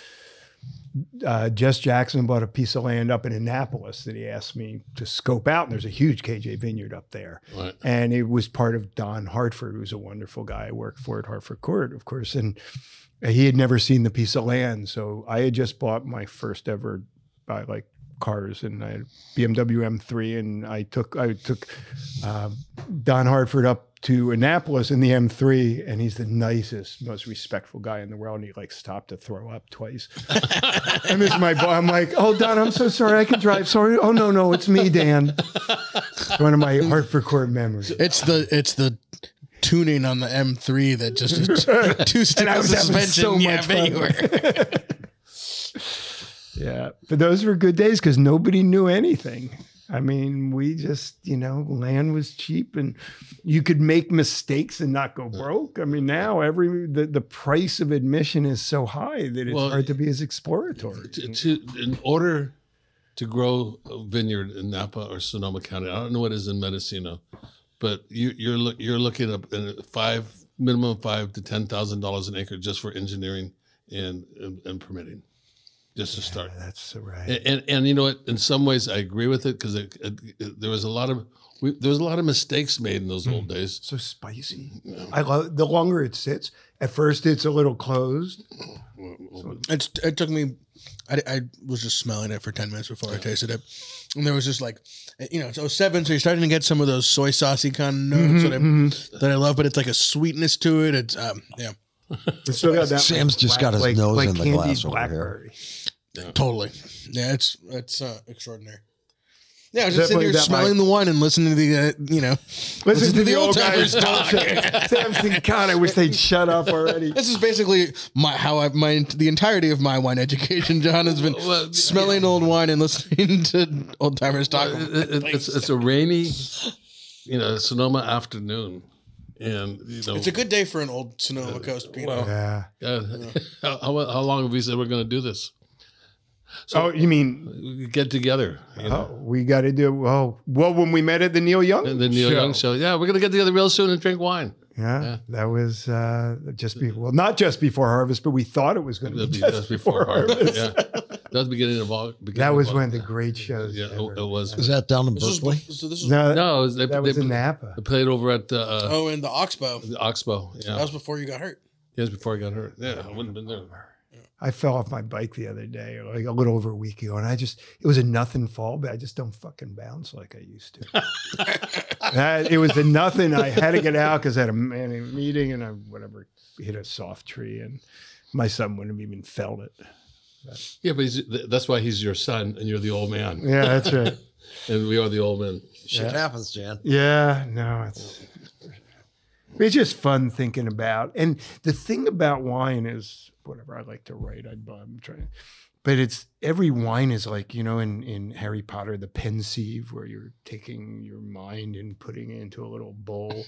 C: uh, Jess Jackson bought a piece of land up in Annapolis that he asked me to scope out, and there's a huge KJ vineyard up there,
F: Right.
C: and it was part of Don Hartford, who's a wonderful guy. I worked for at Hartford Court, of course, and he had never seen the piece of land, so I had just bought my first ever, uh, like cars and I had BMW M3 and I took I took uh, Don Hartford up to Annapolis in the M3 and he's the nicest most respectful guy in the world and he like stopped to throw up twice and this is my boy I'm like oh Don I'm so sorry I can drive sorry oh no no it's me Dan one of my Hartford Court memories
E: It's the it's the tuning on the M3 that just is two stick
C: I
E: of
C: was having
E: suspension.
C: so
E: yeah,
C: much fun.
E: anywhere.
C: Yeah, but those were good days because nobody knew anything. I mean, we just, you know, land was cheap and you could make mistakes and not go broke. I mean, now every the, the price of admission is so high that it's
F: Well,
C: hard to be as exploratory.
F: To, to, in order to grow a vineyard in Napa or Sonoma County, I don't know what it is in Mendocino, but you, you're look, you're looking up in five minimum five to ten thousand dollars an acre just for engineering and and, and permitting, just to start.
C: That's right.
F: And, and and you know what? In some ways, I agree with it because it, it, it- there was a lot of we, there was a lot of mistakes made in those old hmm. days.
C: so spicy. I love the longer it sits. At first, it's a little closed.
E: It's, it took me. I, I was just smelling it for ten minutes before I tasted it, and there was just like, eh, you know, it's 07, so you're starting to get some of those soy saucy kind of mm-hmm, notes that, I, mm-hmm. that I love, but it's like a sweetness to it. It's um, yeah,
C: It's still got that
D: Sam's just got his nose in the glass over here.
C: Blackberry.
E: totally. Yeah, it's it's uh, extraordinary. Yeah, I was just
C: that
E: sitting here
C: like that,
E: smelling the wine and listening to the, uh, you know,
C: Listen, to the old
E: old-timers talk.
C: talk. Sam's God, I wish they'd shut up already.
E: This is basically my how I've my the entirety of my wine education. John has been
F: Well,
E: smelling old wine and listening to old timers talk.
F: It- it- it's it's a rainy, you know, Sonoma afternoon, and you know,
E: It's a good day for an old Sonoma Coast Pinot.
F: well,
C: Yeah.
F: uh, how, how how long have we said we're going to do this?
C: Oh, you mean
F: get together, you know.
C: Oh, we got to do well. Well, when we met at the Neil Young,
F: And the Neil
C: show.
F: Young show. Yeah, we're gonna get together real soon and drink wine.
C: Yeah,
F: Yeah.
C: that was uh, just be well, not just before harvest, but we thought it was going to be
F: be,
C: just,
F: that's
C: before, harvest.
F: Yeah, that was the beginning of all. beginning
C: That was
F: of
C: one of the great shows.
F: Yeah,
C: ever.
F: it, it was.
D: That down in
E: This
D: Berkeley?
E: so this is
C: No,
F: No, it was, they,
C: that
F: they,
C: was in Napa.
F: they played over at the, uh,
E: oh, and the Oxbow.
F: the Oxbow. Yeah,
E: That was before you got hurt.
F: yes, before I got hurt. Yeah, I wouldn't have been there.
C: I fell off my bike the other day, like a little over a week ago, and I just it was a nothing fall, but I just don't fucking bounce like I used to. That- it was a nothing. I had to get out because I had a, man- a meeting and I whatever hit a soft tree, and my son wouldn't have even felt it.
F: Yeah, but he's, that's why he's your son and you're the old man,
C: Yeah, that's right.
F: and we are the old men.
D: Shit happens, Jan.
C: Yeah, no, it's it's just fun thinking about. And the thing about wine is whatever I like to write. I, I'm trying, but it's every wine is like you know in in Harry Potter the pensieve where you're taking your mind and putting it into a little bowl.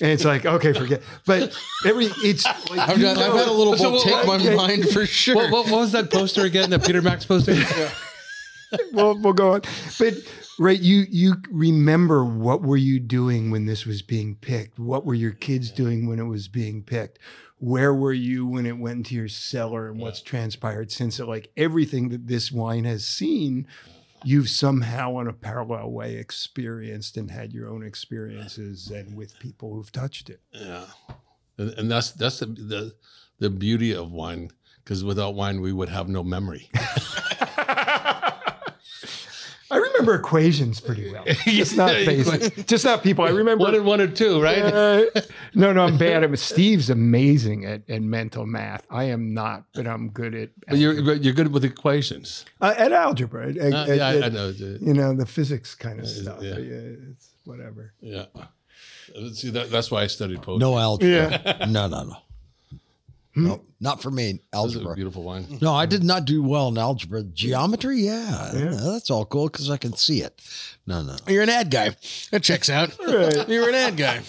C: And it's like okay, forget. But every it's like
E: I've, I've had a
C: it.
E: little
F: So
E: bowl
F: what-
E: take my
C: okay.
E: mind for sure.
F: What, what, what was that poster again? That Peter Max poster?
C: we'll, we'll go on. But right, you you remember what were you doing when this was being picked? What were your kids doing when it was being picked? Where were you when it went into your cellar and what's transpired since it? Like everything that this wine has seen, you've somehow in a parallel way experienced and had your own experiences and with people who've touched it.
F: Yeah, and, and that's that's the the, the beauty of wine. Because without wine, we would have no memory.
C: I remember equations pretty well. Just not faces. Just not people. I remember
F: one and one or two, right?
C: Uh, no, no, I'm bad at it. Steve's amazing at, at mental math. I am not, but I'm good at
F: But you're but you're good with equations.
C: uh, at algebra. At,
F: Uh,
C: at-
F: yeah, I,
C: at,
F: I know.
C: You know the physics kind of stuff.
F: yeah.
C: Yeah. it's whatever.
F: Yeah, See, that, that's why I studied poetry.
D: No algebra.
C: Yeah.
D: No, no, no.
C: Hmm?
D: No, not for me.
F: This is a
D: Algebra.
F: beautiful wine.
D: No, I did not do well in algebra. Geometry, yeah,
C: Yeah.
D: that's all cool because I can see it. No, no.
E: You're an ad guy. That checks out.
C: Right.
E: You're an ad guy.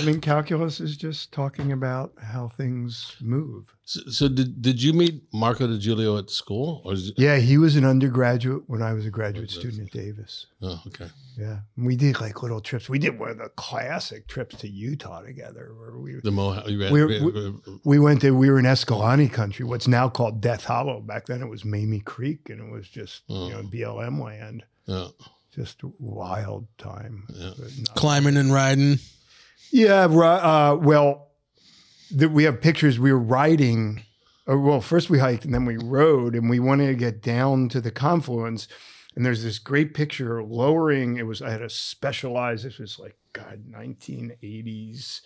C: I mean, calculus is just talking about how things move.
F: So, so did did you meet Marco DiGiulio at school, or it,
C: Yeah, he was an undergraduate when I was a graduate student at Davis.
F: oh, okay?
C: Yeah, and we did like little trips. We did one of the classic trips to Utah together, where we
F: The Mohawk. You read,
C: We're- we went to we were in Escalante country, what's now called Death Hollow. Back then it was Mamie Creek, and it was just you know oh. BLM land.
F: yeah,
C: Just wild time.
F: Yeah.
E: Climbing and riding.
C: Yeah, uh, well, the, we have pictures. We were riding. Uh, well, first we hiked and then we rode, and we wanted to get down to the confluence. And there's this great picture lowering. It was I had a specialized. This was like God, 1980s.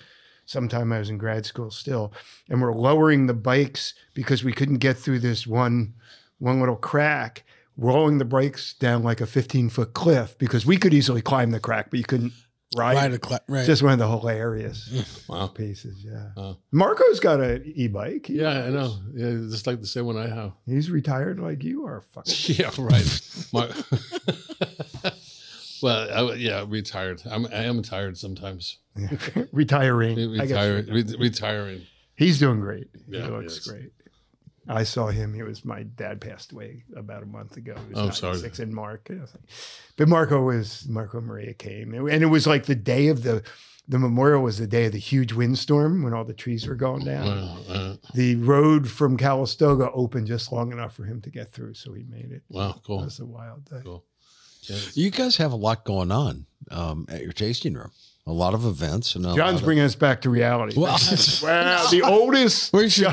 C: Sometime I was in grad school still, and we're lowering the bikes because we couldn't get through this one one little crack. Rolling the brakes down like a 15 foot cliff because we could easily climb the crack, but you couldn't ride.
E: Ride a right.
C: Just one of the hilarious mm,
F: wow.
C: pieces. Yeah.
F: Wow.
C: Marco's got an e-bike. He-
F: Yeah, I know. Yeah, just like the same one I have.
C: He's retired like you are. Fucking.
F: Yeah, right. Mar- well, I, yeah, retired. I'm I am tired sometimes.
C: Retiring.
F: Retiring. Re- retiring.
C: He's doing great. He
F: Yeah,
C: looks
F: yes.
C: great. I saw him. He was my dad passed away about a month ago. He was
F: Oh, sorry.
C: Six and Mark. I But Marco was Marco Maria came, and it was like the day of the the memorial was the day of the huge windstorm when all the trees were going down.
F: Uh, uh,
C: The road from Calistoga opened just long enough for him to get through, so he made it.
F: wow,
C: It
F: cool.
C: was a wild day.
F: Cool. Yes.
D: You guys have a lot going on um, at your tasting room. A lot of events and
C: John's
D: lot of-
C: bringing us back to reality.
E: Well,
C: wow, the oldest.
E: we should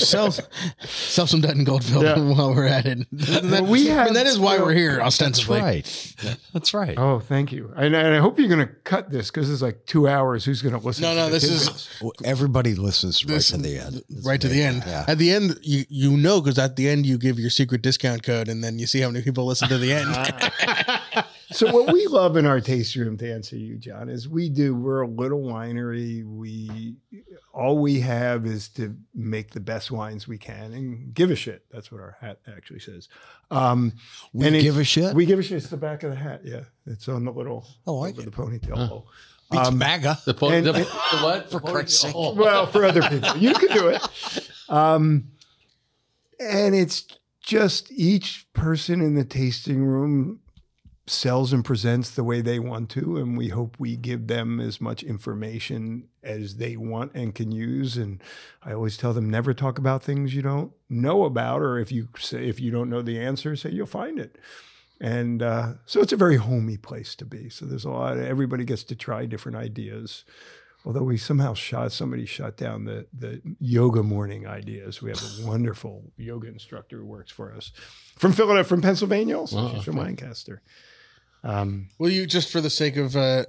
E: sell, sell some Dutton Goldfield
C: Yeah.
E: while we're at it. That,
C: we
E: I mean, that
C: have-
E: is why we're here,
D: That's
E: ostensibly.
D: right. That's right.
C: Oh, thank you. And, and I hope you're going to cut this because it's like two hours. Who's going to listen?
E: No, no,
C: the
E: this is-
D: Well, everybody listens right
E: This-
D: to the end. It's
E: right to the end.
D: Yeah.
E: At the end, you you know because at the end you give your secret discount code, and then you see how many people listen to the end.
C: So what we love in our tasting room, to answer you, John, is we do. We're a little winery. We all we have is to make the best wines we can and give a shit. That's what our hat actually says. Um,
D: We
C: and it-
D: give a shit.
C: we give a shit. It's the back of the hat. Yeah, it's on the little.
D: Oh, I
C: over
D: like
C: the ponytail.
F: Huh.
C: hole.
D: Beats
C: um,
D: MAGA.
F: The, po-
C: And-
F: the, the what?
D: For Christ's sake.
F: Oh.
C: well, for other people, you can do it. Um, and it's just each person in the tasting room sells and presents the way they want to, and we hope we give them as much information as they want and can use. And I always tell them never talk about things you don't know about, or if you say if you don't know the answer, say you'll find it. And uh, so it's a very homey place to be. So there's a lot. Of, everybody gets to try different ideas. Although we somehow shot somebody shut down the the yoga morning ideas. We have a wonderful yoga instructor who works for us from Philadelphia, from Pennsylvania. Also,
F: Wow,
C: she's from
F: okay.
C: Lancaster. Um,
E: Will you just for the sake of uh,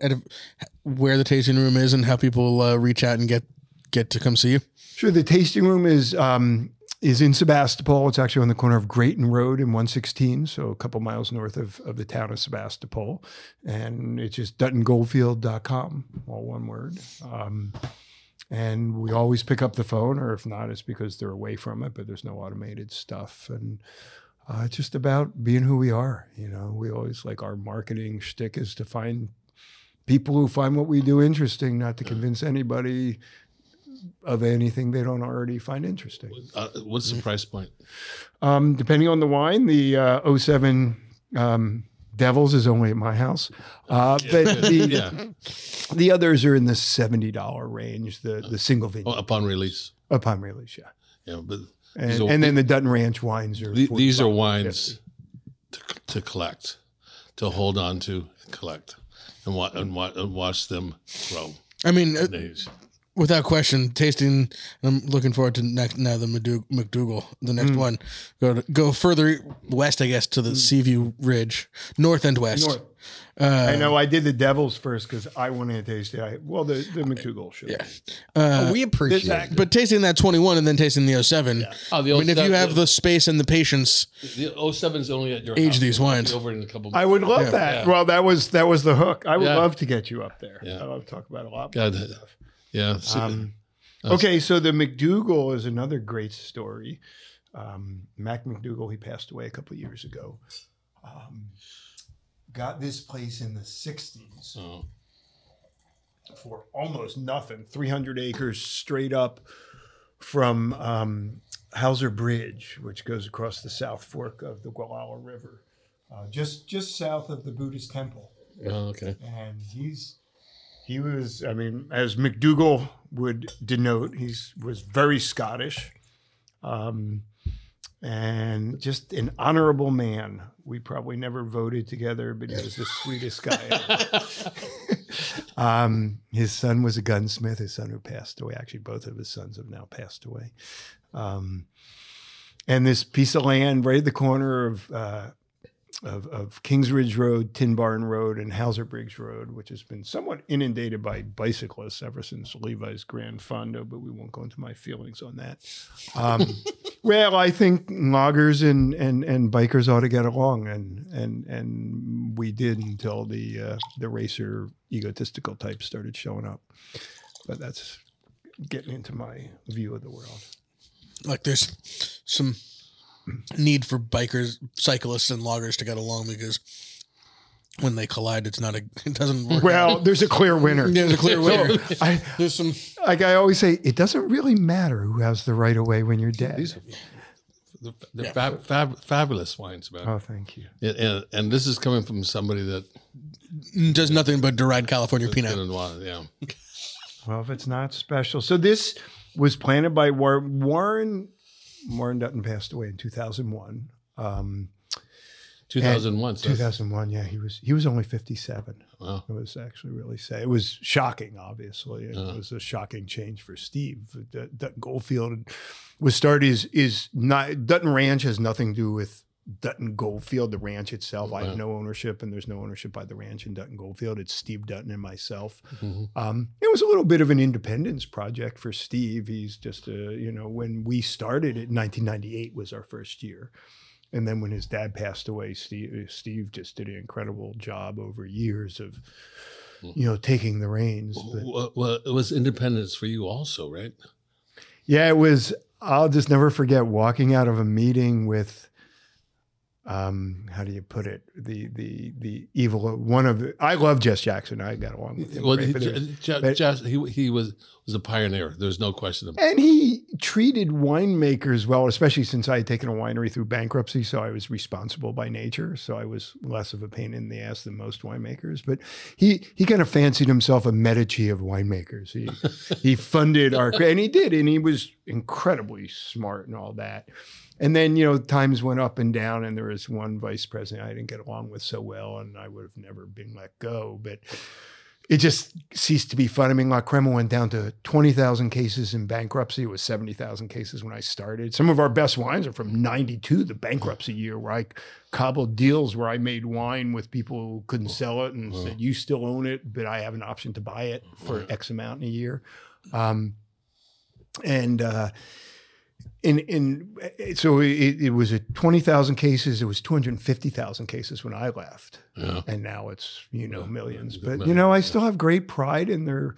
E: where the tasting room is and how people uh, reach out and get get to come see you?
C: Sure. The tasting room is um, is in Sebastopol. It's actually on the corner of Graton Road and 116, so a couple miles north of, of the town of Sebastopol. And it's just DuttonGoldfield.com, all one word. Um, and we always pick up the phone, or if not, it's because they're away from it, but there's no automated stuff. And uh, it's just about being who we are. You know, we always like our marketing shtick is to find people who find what we do interesting, not to convince anybody of anything they don't already find interesting.
F: Uh, what's the price point?
C: Um, depending on the wine, the uh, 07 um, Devils is only at my house, uh, but the
F: Yeah,
C: the others are in the seventy dollar range. The the single vineyard
F: oh, upon release.
C: upon release, yeah,
F: Yeah, but
C: and,
F: are-
C: and then the Dutton Ranch wines are.
F: the- these are wines to, to collect, to hold on to, and collect, and, wa- and, wa- and watch them grow.
E: I mean, uh,
F: in age.
E: Without question, tasting. I'm looking forward to next now the Madu- McDougal, the next
C: Mm.
E: one. Go to, go further west, I guess, to the Seaview Ridge, north and west.
C: North.
E: Uh,
C: I know I did the Devils first because I wanted to taste it. I, well, the, the McDougal should.
E: Yeah. Uh,
D: we appreciate
C: this
D: it.
E: but tasting that 21 and then tasting the 07.
F: Oh, the 07
E: I mean, if you have the space and the patience,
F: the 07 is only at your
E: Age
F: house.
E: these
F: We'll
E: wines.
F: Over in a couple.
C: I would love
E: Yeah.
C: that.
F: Yeah.
C: Well, that was that was the hook. I would
F: Yeah.
C: love to get you up there.
F: Yeah.
C: I love to talk about a lot.
F: God,
C: stuff.
F: Yeah. see-
C: Um, okay, so the McDougal is another great story. Um, Mac McDougal, he passed away a couple of years ago. Um, got this place in the '60s
F: oh,
C: for almost nothing 300 acres straight up from um, Hauser Bridge, which goes across the South Fork of the Gualala River, uh, just just south of the Buddhist temple.
F: oh, okay.
C: And he's he was, I mean, as McDougal would denote, he was very Scottish, um, and just an honorable man. We probably never voted together, but he was the sweetest guy. Um, his son was a gunsmith. His son who passed away. Actually, both of his sons have now passed away. Um, and this piece of land right at the corner of, uh, of of Kingsridge Road, Tin Barn Road, and Hauser Bridge Road, which has been somewhat inundated by bicyclists ever since Levi's GranFondo. But we won't go into my feelings on that. Um, well, I think loggers and, and, and bikers ought to get along, and and and we did until the uh, the racer egotistical types started showing up. But that's getting into my view of the world.
E: like there's some need for bikers, cyclists, and loggers to get along because when they collide, it's not a, it doesn't work.
C: Well,
E: out.
C: there's a clear winner.
E: there's a clear winner.
C: I,
E: There's some.
C: like I always say, it doesn't really matter who has the right of way when you're dead.
F: These are they're, they're fab, fab, fabulous wines, man.
C: Oh, thank you.
F: And, and, and this is coming from somebody that mm,
E: does nothing but deride California Pinot.
F: didn't yeah.
C: Well, if it's not special, so this was planted by War- Warren. Warren Dutton passed away in 2001. Um,
F: 2001. So
C: 2001. yeah, he was he was only 57.
F: wow.
C: It was actually really sad. It was shocking, obviously. It
F: Yeah.
C: was a shocking change for Steve. Dutton Goldfield was started is is not Dutton Ranch has nothing to do with Dutton Goldfield, the ranch itself. I have no ownership, and there's no ownership by the ranch in Dutton Goldfield. It's Steve Dutton and myself.
F: Mhm.
C: Um, it was a little bit of an independence project for Steve. He's just a, you know, when we started it, 1998 was our first year. And then when his dad passed away, Steve, Steve just did an incredible job over years of, you know, taking the reins.
F: Well, well, it was independence for you also, right?
C: yeah, it was, I'll just never forget walking out of a meeting with, um, how do you put it? The, the, the evil, one of the, I love Jess Jackson. I got along with him.
F: Well,
C: great,
F: he, J-
C: but-
F: Jas- he, he was was a pioneer. There's no question about it.
C: And he treated winemakers well, especially since I had taken a winery through bankruptcy. So I was responsible by nature. So I was less of a pain in the ass than most winemakers. But he he kind of fancied himself a Medici of winemakers. He he funded our and he did, and he was incredibly smart and all that. And then you know times went up and down, and there was one vice president I didn't get along with so well, and I would have never been let go. But it just ceased to be fun. I mean, La Crema went down to 20,000 cases in bankruptcy. It was 70,000 cases when I started. Some of our best wines are from 92, the bankruptcy year, where I cobbled deals where I made wine with people who couldn't sell it and said, You still own it, but I have an option to buy it for X amount in a year. Um, and, uh, in in eh, so it, it was a twenty thousand cases. It was two hundred fifty thousand cases when I left
F: Yeah.
C: and now it's you know
F: Yeah,
C: millions. But
F: yeah.
C: you know, I still have great pride in their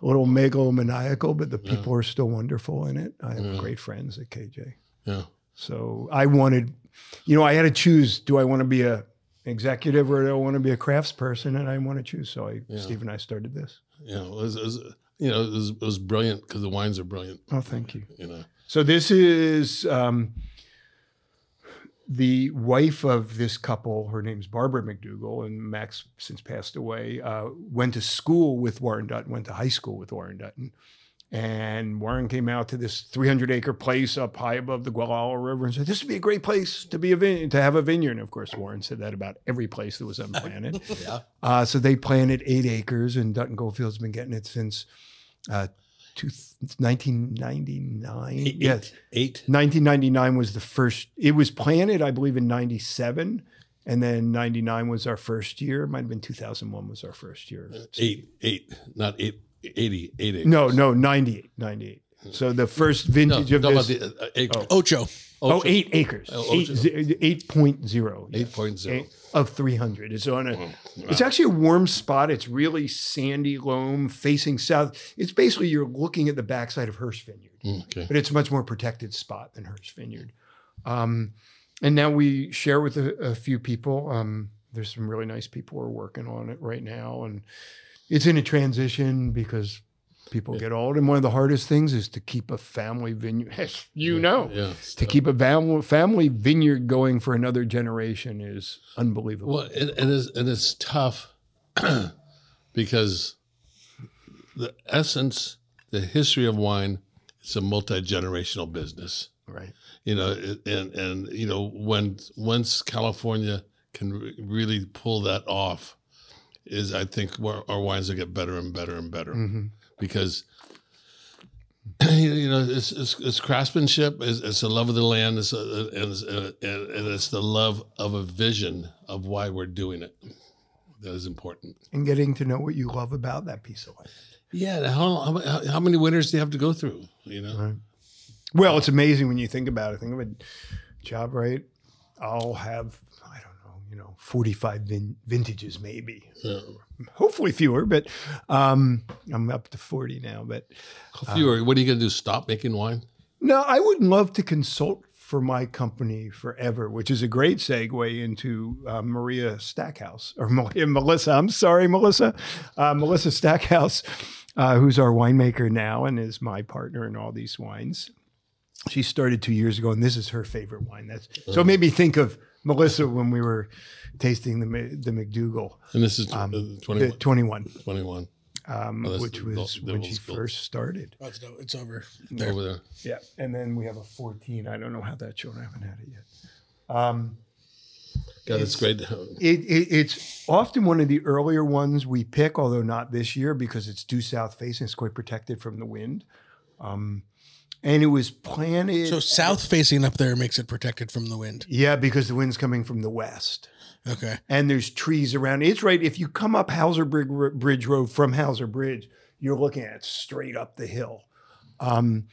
C: little megalomaniacal, but the people are still wonderful in it. I have
F: Yeah.
C: great friends at KJ.
F: Yeah.
C: So I wanted, you know, I had to choose: do I want to be a executive or do I want to be a craftsperson? And I want to choose. So I,
F: Yeah.
C: Steve and I started this.
F: Yeah. It was, it was you know, it was, it was brilliant because the wines are brilliant.
C: Oh, thank you.
F: You know.
C: So this is um, the wife of this couple. Her name's Barbara McDougal, and Max since passed away. Uh, went to school with Warren Dutton. Went to high school with Warren Dutton. And Warren came out to this 300 acre place up high above the Gualala River and said, "This would be a great place to be a vine- to have a vineyard." And of course, Warren said that about every place that was unplanted.
D: Yeah.
C: uh, so they planted eight acres, and Dutton Goldfield's been getting it since uh, two, 1999.
F: Eight,
C: yes.
F: eight.
C: 1999 was the first. It was planted, I believe, in 97. And then 99 was our first year. It might have been 2001 was our first year.
F: Eight, eight, not eight, 80, eight acres.
C: No, no, 98, 98. So the first
F: no,
C: vintage of
F: no, about
C: this.
F: the uh, acre.
E: Ocho.
C: oh, eight acres.
F: Oh,
C: eight,
F: Ocho.
C: z- 8.0. yeah.
F: 8.0.
C: Eight of 300. It's on a. It's actually a warm spot. It's really sandy loam facing south. It's basically you're looking at the backside of Hearst Vineyard,
F: Mm, Okay.
C: but it's a much more protected spot than Hearst Vineyard. Um, and now we share with a, a few people. Um, there's some really nice people who are working on it right now, and it's in a transition because people get old. And one of the hardest things is to keep a family vineyard. You know,
F: Yeah.
C: to keep a fam- family vineyard going for another generation is unbelievable.
F: Well, it, it is, and it's tough because the essence, the history of wine, it's a multi generational business.
C: Right.
F: You know, and and you know when once California can re- really pull that off, is I think where our wines will get better and better and better
C: hmm
F: because you know it's it's, it's craftsmanship it's, it's the love of the land it's a, and, it's, and, and it's the love of a vision of why we're doing it that is important
C: And getting to know what you love about that piece of land.
F: yeah how, how, how many winters do you have to go through you know
C: Right. Well, it's amazing when you think about it. Think of a job, right? I'll have, I don't know, you know, 45 vin- vintages maybe.
F: Yeah.
C: Hopefully fewer, but um, I'm up to 40 now. But
F: How few what are you going to do stop making wine
C: no, I would love to consult for my company forever, which is a great segue into uh, Maria Stackhouse or Melissa. I'm sorry, Melissa. Uh, Melissa Stackhouse, uh, who's our winemaker now and is my partner in all these wines. She started two years ago, and this is her favorite wine. That's so it made me think of Melissa when we were tasting the Ma- the McDougal
F: and this is
C: um,
F: uh,
C: the
F: 21,
C: 21,
F: 21
C: um,
F: Oh,
C: which
F: the-
C: was
F: the
C: when she
F: school.
C: first started.
E: Oh, it's, no, it's over.
F: over there
C: Yeah, and then we have a 14. I don't know how that's shown. I haven't had it yet. Um,
F: God, it's great
C: it, it, it's often one of the earlier ones we pick, although not this year because it's due south facing. It's quite protected from the wind. Um, and it was planted.
E: So south facing up there makes it protected from the wind.
C: yeah, because the wind's coming from the west.
E: Okay.
C: and there's trees around. It's right. If you come up Hauser Bridge Road from Hauser Bridge, you're looking at it straight up the hill. Um,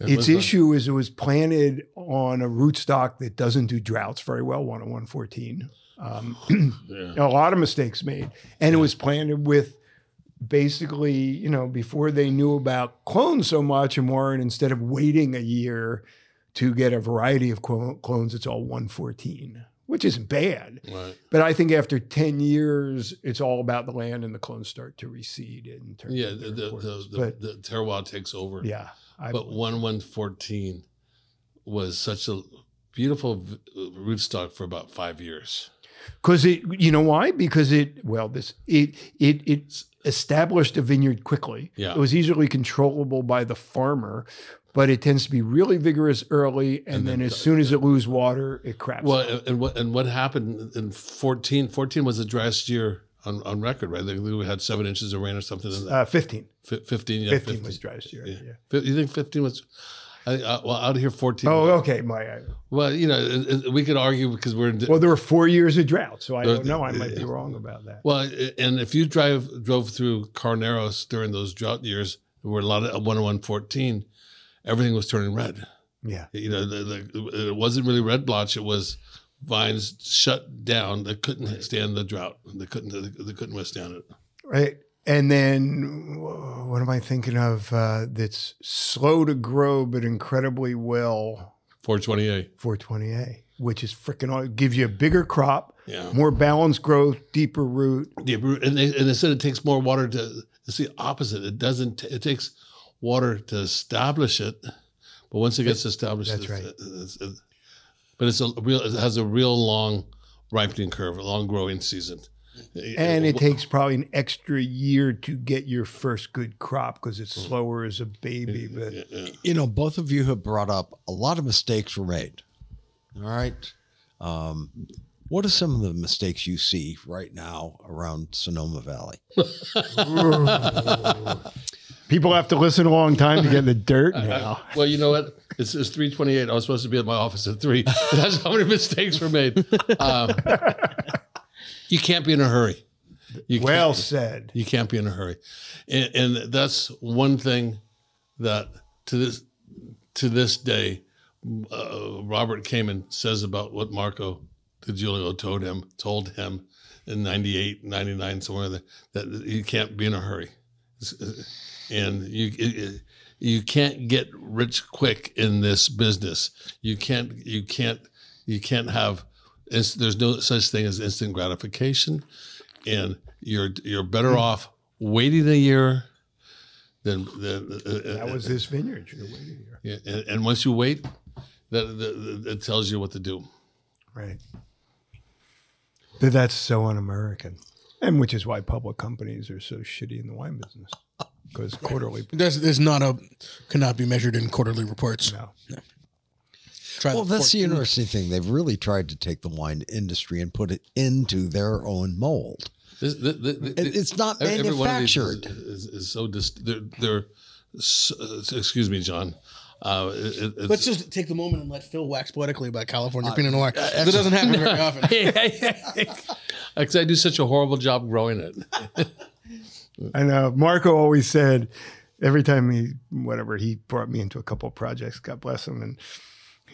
F: It
C: its
F: was like-
C: issue is it was planted on a rootstock that doesn't do droughts very well, 10114. Um,
F: yeah.
C: a lot of mistakes made. And it was planted with basically, you know, before they knew about clones so much and Warren, instead of waiting a year to get a variety of clones, it's all 114, which isn't bad.
F: right
C: But I think after 10 years, it's all about the land and the clones start to recede in terms
F: yeah the, the, the,
C: but
F: the, terroir takes over
C: yeah, I,
F: but one one fourteen was such a beautiful rootstock for about five years.
C: Because it, you know why? Because it, well, this, it, it, it established a vineyard quickly.
F: Yeah.
C: It was easily controllable by the farmer, but it tends to be really vigorous early. And,
F: And
C: then,
F: then
C: as soon as it loses water, it craps.
F: Well, and- what and what happened in 14? 14 was the driest year on, on record, right? We had seven inches of rain or something.
C: Uh, 15.
F: Fi- Fifteen, yeah,
C: 15
F: 15
C: was driest year.
F: Yeah.
C: Yeah.
F: You think fifteen was? I, uh, well, out here fourteen.
C: Oh, okay. My, I-
F: Well, you know, we could argue because we're in.
C: well, there were four years of drought. So I don't know. I might be wrong about that.
F: well, and if you drive drove through Carneros during those drought years, there were a lot of one one fourteen. Everything was turning red.
C: Yeah.
F: You know, the, the, it wasn't really red blotch. It was vines shut down. They couldn't stand the drought. They couldn't. They couldn't withstand it.
C: Right. And then what am I thinking of uh, that's slow to grow but incredibly well?
F: Four twenty eight.
C: 420A, which is freaking all, gives you a bigger crop,
F: Yeah.
C: more balanced growth, deeper root.
F: Yeah, but- and they, and they said it takes more water to. It's the opposite. It doesn't. It takes water to establish it, but once it gets established,
C: That's
F: it's-
C: right.
F: it's- it's- but it's a real. It has a real long ripening curve, a long growing season.
C: And it takes probably an extra year to get your first good crop because it's slower as a baby. But
F: Yeah, yeah.
D: You know, both of you have brought up a lot of mistakes were made. All right. Um, what are some of the mistakes you see right now around Sonoma Valley?
C: People have to listen a long time to get in the dirt now.
F: Well, you know what? It's, it's three twenty eight. I was supposed to be at my office at three. That's how many mistakes were made. Um, you can't be in a hurry. You
C: Well said.
F: you can't be in a hurry, and, and that's one thing that to this to this day, uh, Robert Kamen says about what Marco DiGiulio told him told him in 98, 99, somewhere there, that you can't be in a hurry, and you. It, you can't get rich quick in this business. You can't. You can't. You can't have. It's, there's no such thing as instant gratification, and you're you're better hmm. off waiting a year than than. Uh, uh, uh
C: That was this vineyard. You're waiting here.
F: yeah, and, and once you wait, that, that, that tells you what to do.
C: Right. But that's so un-American, and which is why public companies are so shitty in the wine business because quarterly.
E: There's, there's not a cannot be measured in quarterly reports.
C: No.
E: Try
D: Well, that's the
E: 14
D: interesting thing. They've really tried to take the wine industry and put it into their own mold.
F: This, the, the, the,
D: it's not
F: every- every one of these
D: manufactured.
F: Is, is, is so dis- they're, they're so, uh, excuse me, John. Uh, it, it- it's,
E: Let's just take the moment and let Phil wax poetically about California uh, Pinot Noir. Uh, that doesn't happen very often.
F: because I do such a horrible job growing it.
C: I know. Marco always said every time he, whatever, he brought me into a couple of projects. God bless him, and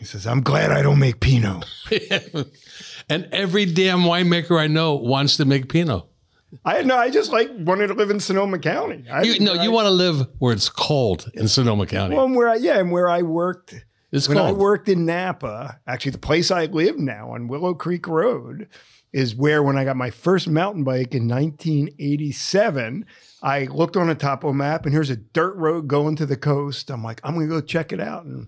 C: he says, "I'm glad I don't make Pinot."
F: and every damn winemaker I know wants to make Pinot.
C: I no, I just like wanted to live in Sonoma County. I,
F: You, no,
C: I-
F: you want to live where it's cold in Sonoma County.
C: Well, and where I yeah, and where I worked
F: it's
C: when I worked in Napa, actually the place I live now on Willow Creek Road is where when I got my first mountain bike in 1987, I looked on a topo map and here's a dirt road going to the coast. I'm like, I'm going to go check it out. And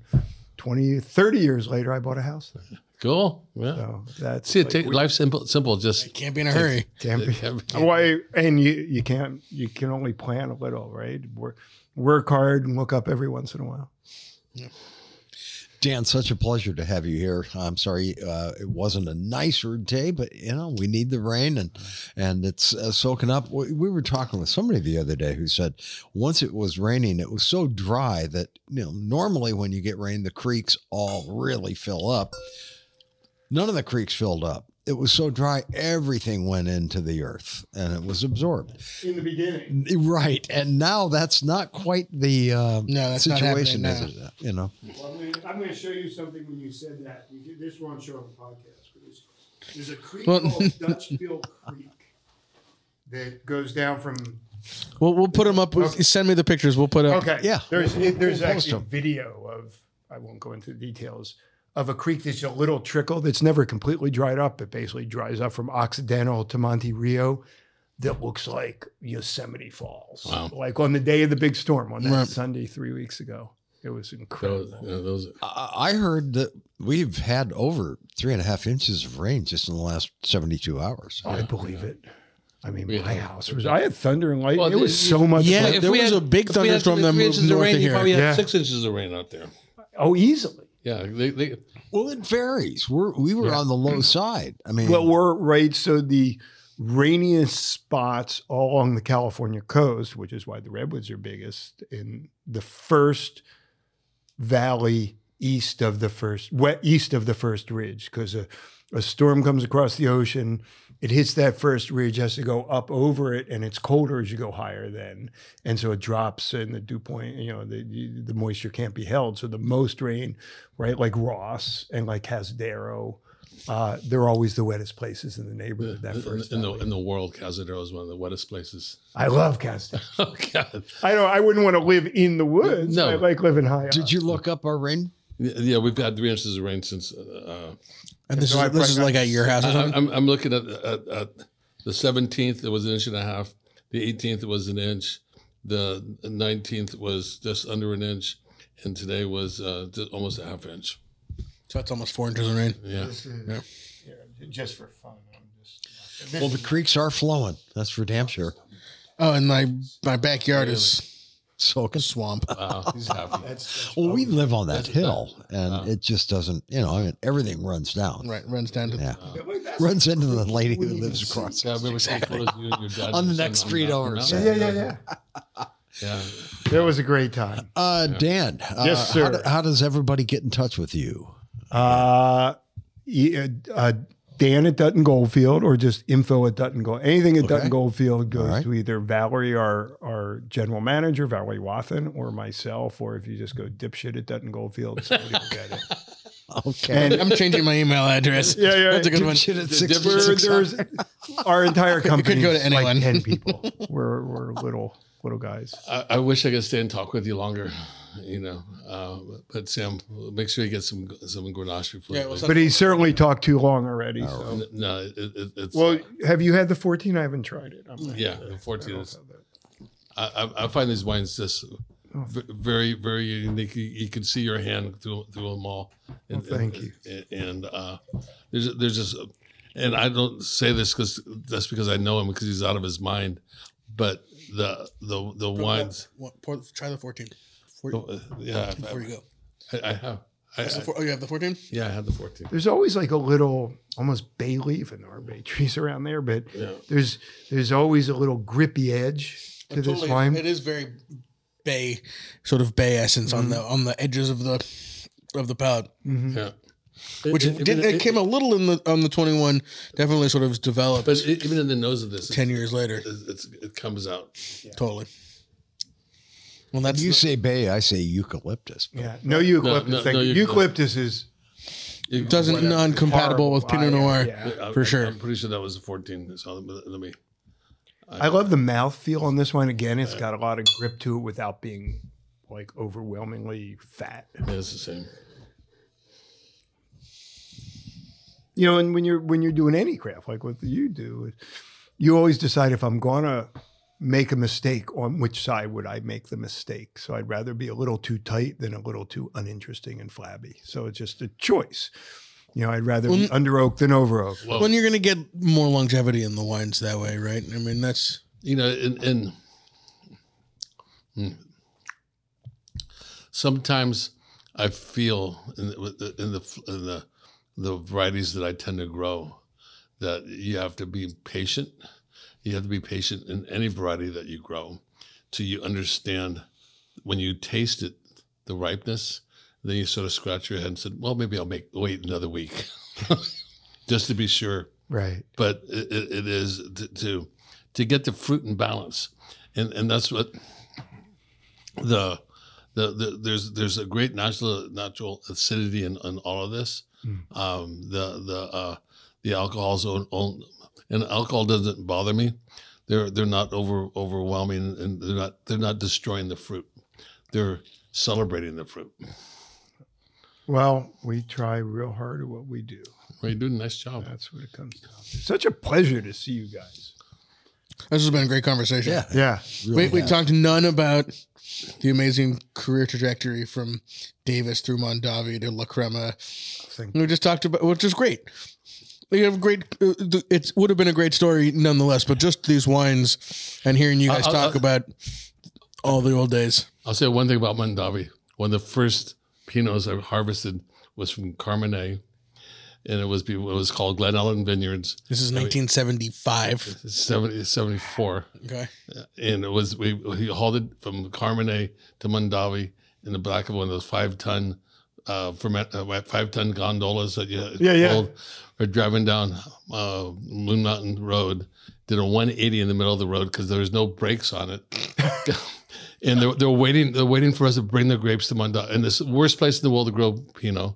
C: 20, 30 years later, I bought a house there.
F: cool. Yeah.
C: So that's
F: See, it
C: like,
F: take, life's simple. Simple. Just
E: Can't be in a hurry.
C: Can't be- Why? And you you can't you can only plan a little, right? Work work hard and look up every once in a while.
D: Dan, such a pleasure to have you here. I'm sorry uh, it wasn't a nicer day, but you know we need the rain and and it's uh, soaking up. We, we were talking with somebody the other day who said once it was raining, it was so dry that you know normally when you get rain, the creeks all really fill up. None of the creeks filled up. It was so dry, everything went into the earth and it was absorbed.
C: In the beginning,
D: Right, and now that's not quite the uh,
E: No, that's
D: situation.
E: happening
D: is it? You know.
C: well, I'm, gonna, I'm going to show you something when you said that. You did- This won't show on the podcast, but there's, there's a creek
E: Well-
C: called Dutch Bill Creek that goes down from.
E: We'll, we'll put them up.
C: Okay.
E: Send me the pictures. We'll put up.
C: Okay,
D: Yeah.
C: There's it, there's
D: We'll
C: actually a video of. I won't go into the details of a creek that's a little trickle that's never completely dried up. It basically dries up from Occidental to Monte Rio. That looks like Yosemite Falls.
F: Wow.
C: Like on the day of the big storm on that
E: Right.
C: Sunday three weeks ago. It was incredible.
F: those, you know, those
D: I I heard that we've had over three and a half inches of rain just in the last 72 hours.
C: I believe it. I mean,
F: We
C: my
F: have-
C: house was. I had thunder and lightning.
F: Well,
C: it was
F: the-
C: so much.
E: Yeah,
C: fun.
E: there was a big
F: if we had
E: thunderstorm that moved
F: inches
E: north of here.
F: probably had
C: Yeah.
F: six inches of rain out there.
C: Oh, easily.
F: Yeah, they, they,
D: Well, it varies. We're, we were on the low side. I mean,
C: Well, we're right. So the rainiest spots all along the California coast, which is why the redwoods are biggest, in the first valley east of the first west, east of the first ridge, because a, a storm comes across the ocean. It hits that first ridge, has to go up over it, and it's colder as you go higher. Then, and so it drops, and the dew point, you know, the the moisture can't be held. So the most rain, right, like Ross and like Cazadero, uh, they're always the wettest places in the neighborhood. That
F: in,
C: first,
F: in the in the world, Cazadero is one of the wettest places.
C: I love Cazadero.
F: Oh God!
C: I don't. I wouldn't want to live in the woods.
F: No.
C: I like living high.
D: did
C: up.
D: you look up our rain?
F: Yeah, we've had three inches of rain since. Uh,
E: And this
C: So
E: is this is like at your house or
F: I,
E: something.
F: I'm, I'm looking at, at, at the 17th. It was an inch and a half. The 18th it was an inch. The 19th was just under an inch, and today was uh, almost a half inch.
E: So it's almost four inches of rain.
F: Yeah.
C: Is- yeah, just for fun. I'm just.
D: Well, the creeks are flowing. That's for damn sure.
E: Oh, and my my backyard is
D: Soaking.
E: swamp.
F: Wow, he's happy.
C: That's,
D: Well, we live on that hill, and it just doesn't. You know, I mean, everything runs down.
E: Right, runs down to
D: Yeah,
C: that's,
D: runs into the lady who lives across.
F: Yeah, I remember seeing you and your
D: On the next
F: sitting
D: street over,
C: yeah, yeah, yeah, yeah.
F: Yeah,
C: It was a great time.
D: Uh, Dan, uh,
C: Yes,
D: How,
C: sir.
D: do- how does everybody get in touch with you?
C: Uh, e- uh, Dan at Dutton Goldfield or just info at Dutton Gold. Anything at
D: Okay.
C: Dutton Goldfield goes
D: All right.
C: to either Valerie, our our general manager, Valerie Wathen, or myself. Or if you just go dipshit at Dutton Goldfield, somebody will get it.
D: Okay.
C: And
E: I'm changing my email address.
C: Yeah, yeah.
E: That's a good one.
D: Shit at
F: The- the-
C: we're,
D: 66.
C: there's our entire company could
E: go to
C: is
E: anyone.
C: like ten people. We're we're little little guys.
F: I, I wish I could stay and talk with you longer, you know. Uh, but Sam, make sure you get some some Grenache before.
E: Yeah, well,
C: But he certainly talked too long already. So.
F: N- no, it, it, it's
C: Well, have you had the 14? I haven't tried it. I'm
F: yeah, the fourteen
C: I
F: is. I, I- I find these wines just v- very, very unique. You, you can see your hand through through them all. And,
C: Well, thank
F: and, you. And uh, there's there's just, and I don't say this because that's because I know him because he's out of his mind. But the the the wines,
E: What, pour, try the 14. Four,
F: uh, yeah,
E: before you go.
F: I, I have. I,
E: the
F: I-
E: four- oh, you have the 14?
F: yeah, I had the fourteen.
C: There's always like a little, almost bay leaf in our bay trees around there, but
F: Yeah.
C: there's there's always a little grippy edge to this
E: Totally.
C: wine.
E: It is very bay, sort of bay essence on the on the edges of the of the palate,
F: Yeah.
E: which
F: It-
E: did,
F: even-
E: it came a little in the on the 21. Definitely sort of developed
F: but it, even in the nose of this,
E: 10 years later.
F: it's, it's, it comes out.
E: Totally. Well, that's
D: you
E: the-
D: say bay, I say eucalyptus.
C: Yeah, no eucalyptus.
F: no,
C: Thank
F: no
C: you.
F: eucalyptus.
C: eucalyptus is
F: It
E: doesn't
F: whatever.
E: non-compatible with Pinot. Noir.
C: Yeah.
F: I-
E: for
F: I-
E: sure.
F: I'm pretty sure that was a 14. So let let me.
C: I love the mouth feel on this one. Again, it's got a lot of grip to it without being like overwhelmingly fat.
F: Yeah, it's the same.
C: You know, and when you're when you're doing any craft like what you do, you always decide if I'm gonna make a mistake on which side would I make the mistake. So I'd rather be a little too tight than a little too uninteresting and flabby. So it's just a choice. You know, I'd rather be
E: Well,
C: under oak than over oak.
F: Well,
E: when you're going to get more longevity in the wines that way, right? I mean, that's
F: you know, in, in Hmm. sometimes I feel in the- in the in the the varieties that I tend to grow that you have to be patient. You have to be patient in any variety that you grow till you understand when you taste it the ripeness. Then you sort of scratch your head and said, "Well, maybe I'll make wait another week, just to be sure."
C: Right.
F: but it, it is to, to to get the fruit and balance, and and that's what the the, the there's there's a great natural natural acidity in, in all of this. Um, the the uh, the alcohol's own, own and alcohol doesn't bother me. They're they're not over overwhelming and they're not they're not destroying the fruit. They're celebrating the fruit.
C: Well, we try real hard at what we do.
F: Well, you're doing a nice job.
C: That's what it comes down to. It's such a pleasure to see you guys.
E: this has been a great conversation.
D: Yeah.
C: Yeah.
D: really
E: we, we talked none about the amazing career trajectory from Davis through Mondavi to La Crema. We just talked about, which is great. We have great. Uh, it would have been a great story nonetheless, but just these wines and hearing you guys
F: I'll-
E: talk
F: I'll-
E: about all the old days.
F: I'll say one thing about Mondavi. One of the first Pinots I harvested was from Carmenet, and it was it was called Glen Ellen Vineyards,
E: This is 1975.
F: 70, 74.
E: Okay.
F: and it was we he hauled it from Carmenet to Mondavi in the back of one of those five ton uh, ferment uh, five ton gondolas that you
C: Yeah, yeah.
F: We're driving down uh, Moon Mountain Road, did a 180 in the middle of the road because there was no brakes on it. And they're, they're waiting. They're waiting for us to bring the grapes to Mondavi, and this worst place in the world to grow Pinot.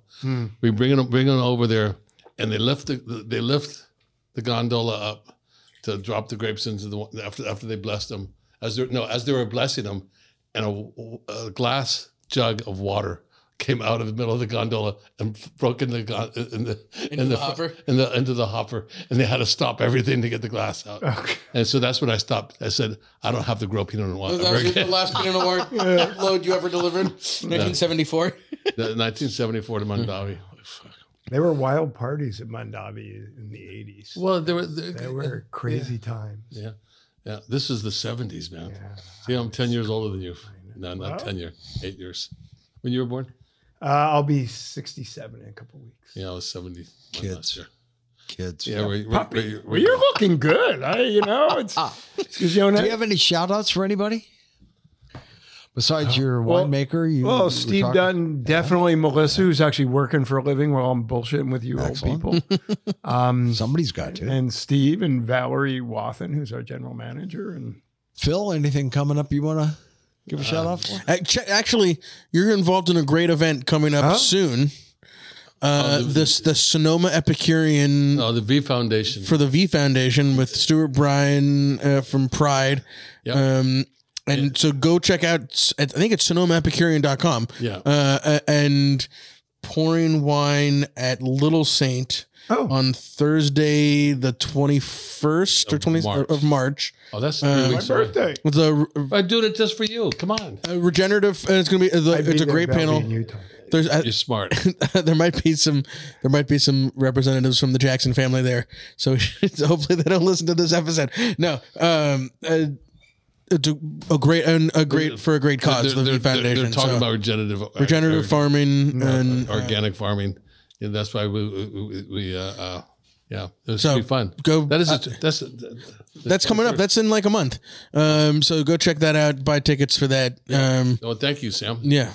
F: We bring them, bring them over there, and they lift the, they lift the gondola up to drop the grapes into the after after they blessed them. As they no, as they were blessing them, and a, a glass jug of water came out of the middle of the gondola and broke in the gon- in the in
E: the hopper?
F: in the into the hopper, and they had to stop everything to get the glass out. Okay. And so that's when I stopped. I said, I don't have to grow Pinot Noir
E: That
F: ever
E: was the
F: again.
E: last Pinot Noir load you ever delivered. 1974.
F: The 1974 to Mondavi. Hmm. Fuck.
C: There were wild parties at Mondavi in the 80s.
F: Well, there were there,
C: They were crazy times.
F: Yeah. Yeah. This is the 70s, man. Yeah, See, I'm 10 years older than you. No, not 10 years, eight years. When you were born?
C: Uh, I'll be 67 in a couple weeks.
F: Yeah, I was 70.
D: Kids.
F: Sure.
D: Kids.
F: Yeah, we're, we're,
C: Puppy.
F: we're,
C: Well, you're looking good. I, you know, it's because you know.
D: Do you have any shout outs for anybody? Besides your
C: Well-
D: winemaker, you
C: Well,
D: were
C: Steve
D: talking-
C: Dutton, definitely Melissa, who's actually working for a living while I'm bullshitting with you
D: Excellent.
C: old people. Um,
D: Somebody's got to.
C: and Steve and Valerie Wathen, who's our general manager, and
D: Phil, anything coming up you want to give a shout out for?
E: Ac- Actually, you're involved in a great event coming up
C: Huh?
E: soon. Uh,
F: Oh, the-
E: this the Sonoma Epicurean
F: Oh, the V Foundation.
E: for the V Foundation with Stuart Bryan uh, from Pride.
F: Yep.
E: Um, and so go check out, I think it's sonomaepicurean.com.
F: yeah.
E: Uh, uh, and pouring wine at Little Saint
C: oh,
E: on Thursday, the 21st or 20th
F: March.
E: of March.
F: Oh, that's
E: uh,
F: three
C: my
F: weeks away.
C: birthday.
E: With the
F: I'm doing it just for you. Come on.
E: uh, regenerative, and it's going to be, the,
C: I'd be
E: it's a great
C: if I'll be
E: panel. There's, uh,
F: You're smart.
E: there might be some there might be some representatives from the Jackson family there. So hopefully they don't listen to this episode. No, um, uh, it's a, a great and a great for a great cause.
F: They're,
E: the
F: they're-
E: V Foundation.
F: they're talking
E: So,
F: about regenerative
E: regenerative
F: or-
E: farming and uh,
F: organic farming. And that's why we we, we uh, uh yeah, it was
E: So,
F: be fun.
E: go-
F: That is a,
E: uh,
F: that's
E: that's coming up. That's in like a month. Um, so go check that out. Buy tickets for that. Um,
F: Oh, thank you, Sam.
E: yeah.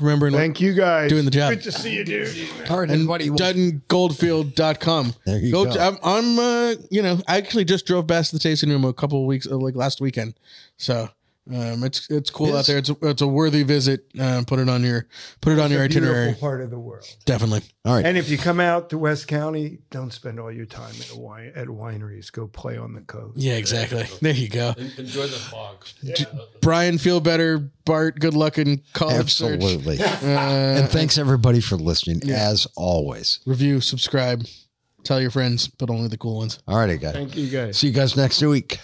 E: Remembering
C: Thank you guys.
E: Doing the job.
C: Good to see you, dude.
D: All right, everybody. well,
E: DuttonGoldfield.com.
D: There you
E: go.
D: go.
E: t- I'm, I'm uh, you know, I actually just drove past the tasting room a couple of weeks, uh, like last weekend. So um, it's it's cool
D: Yes.
E: out there. It's a, it's a worthy visit. Uh, put it on your put it on your
C: It's a beautiful
E: itinerary.
C: part of the world.
E: Definitely.
D: All right.
C: And if you come out to West County, don't spend all your time at wine at wineries. Go play on the coast.
E: Yeah, exactly. There you go.
F: En- Enjoy the fog.
E: Brian, feel better. Bart, good luck in college.
D: Absolutely.
E: Uh,
D: and thanks everybody for listening, as always.
E: review, subscribe, tell your friends, but only the cool ones.
D: All righty, guys.
C: Thank you guys.
D: See you guys next week.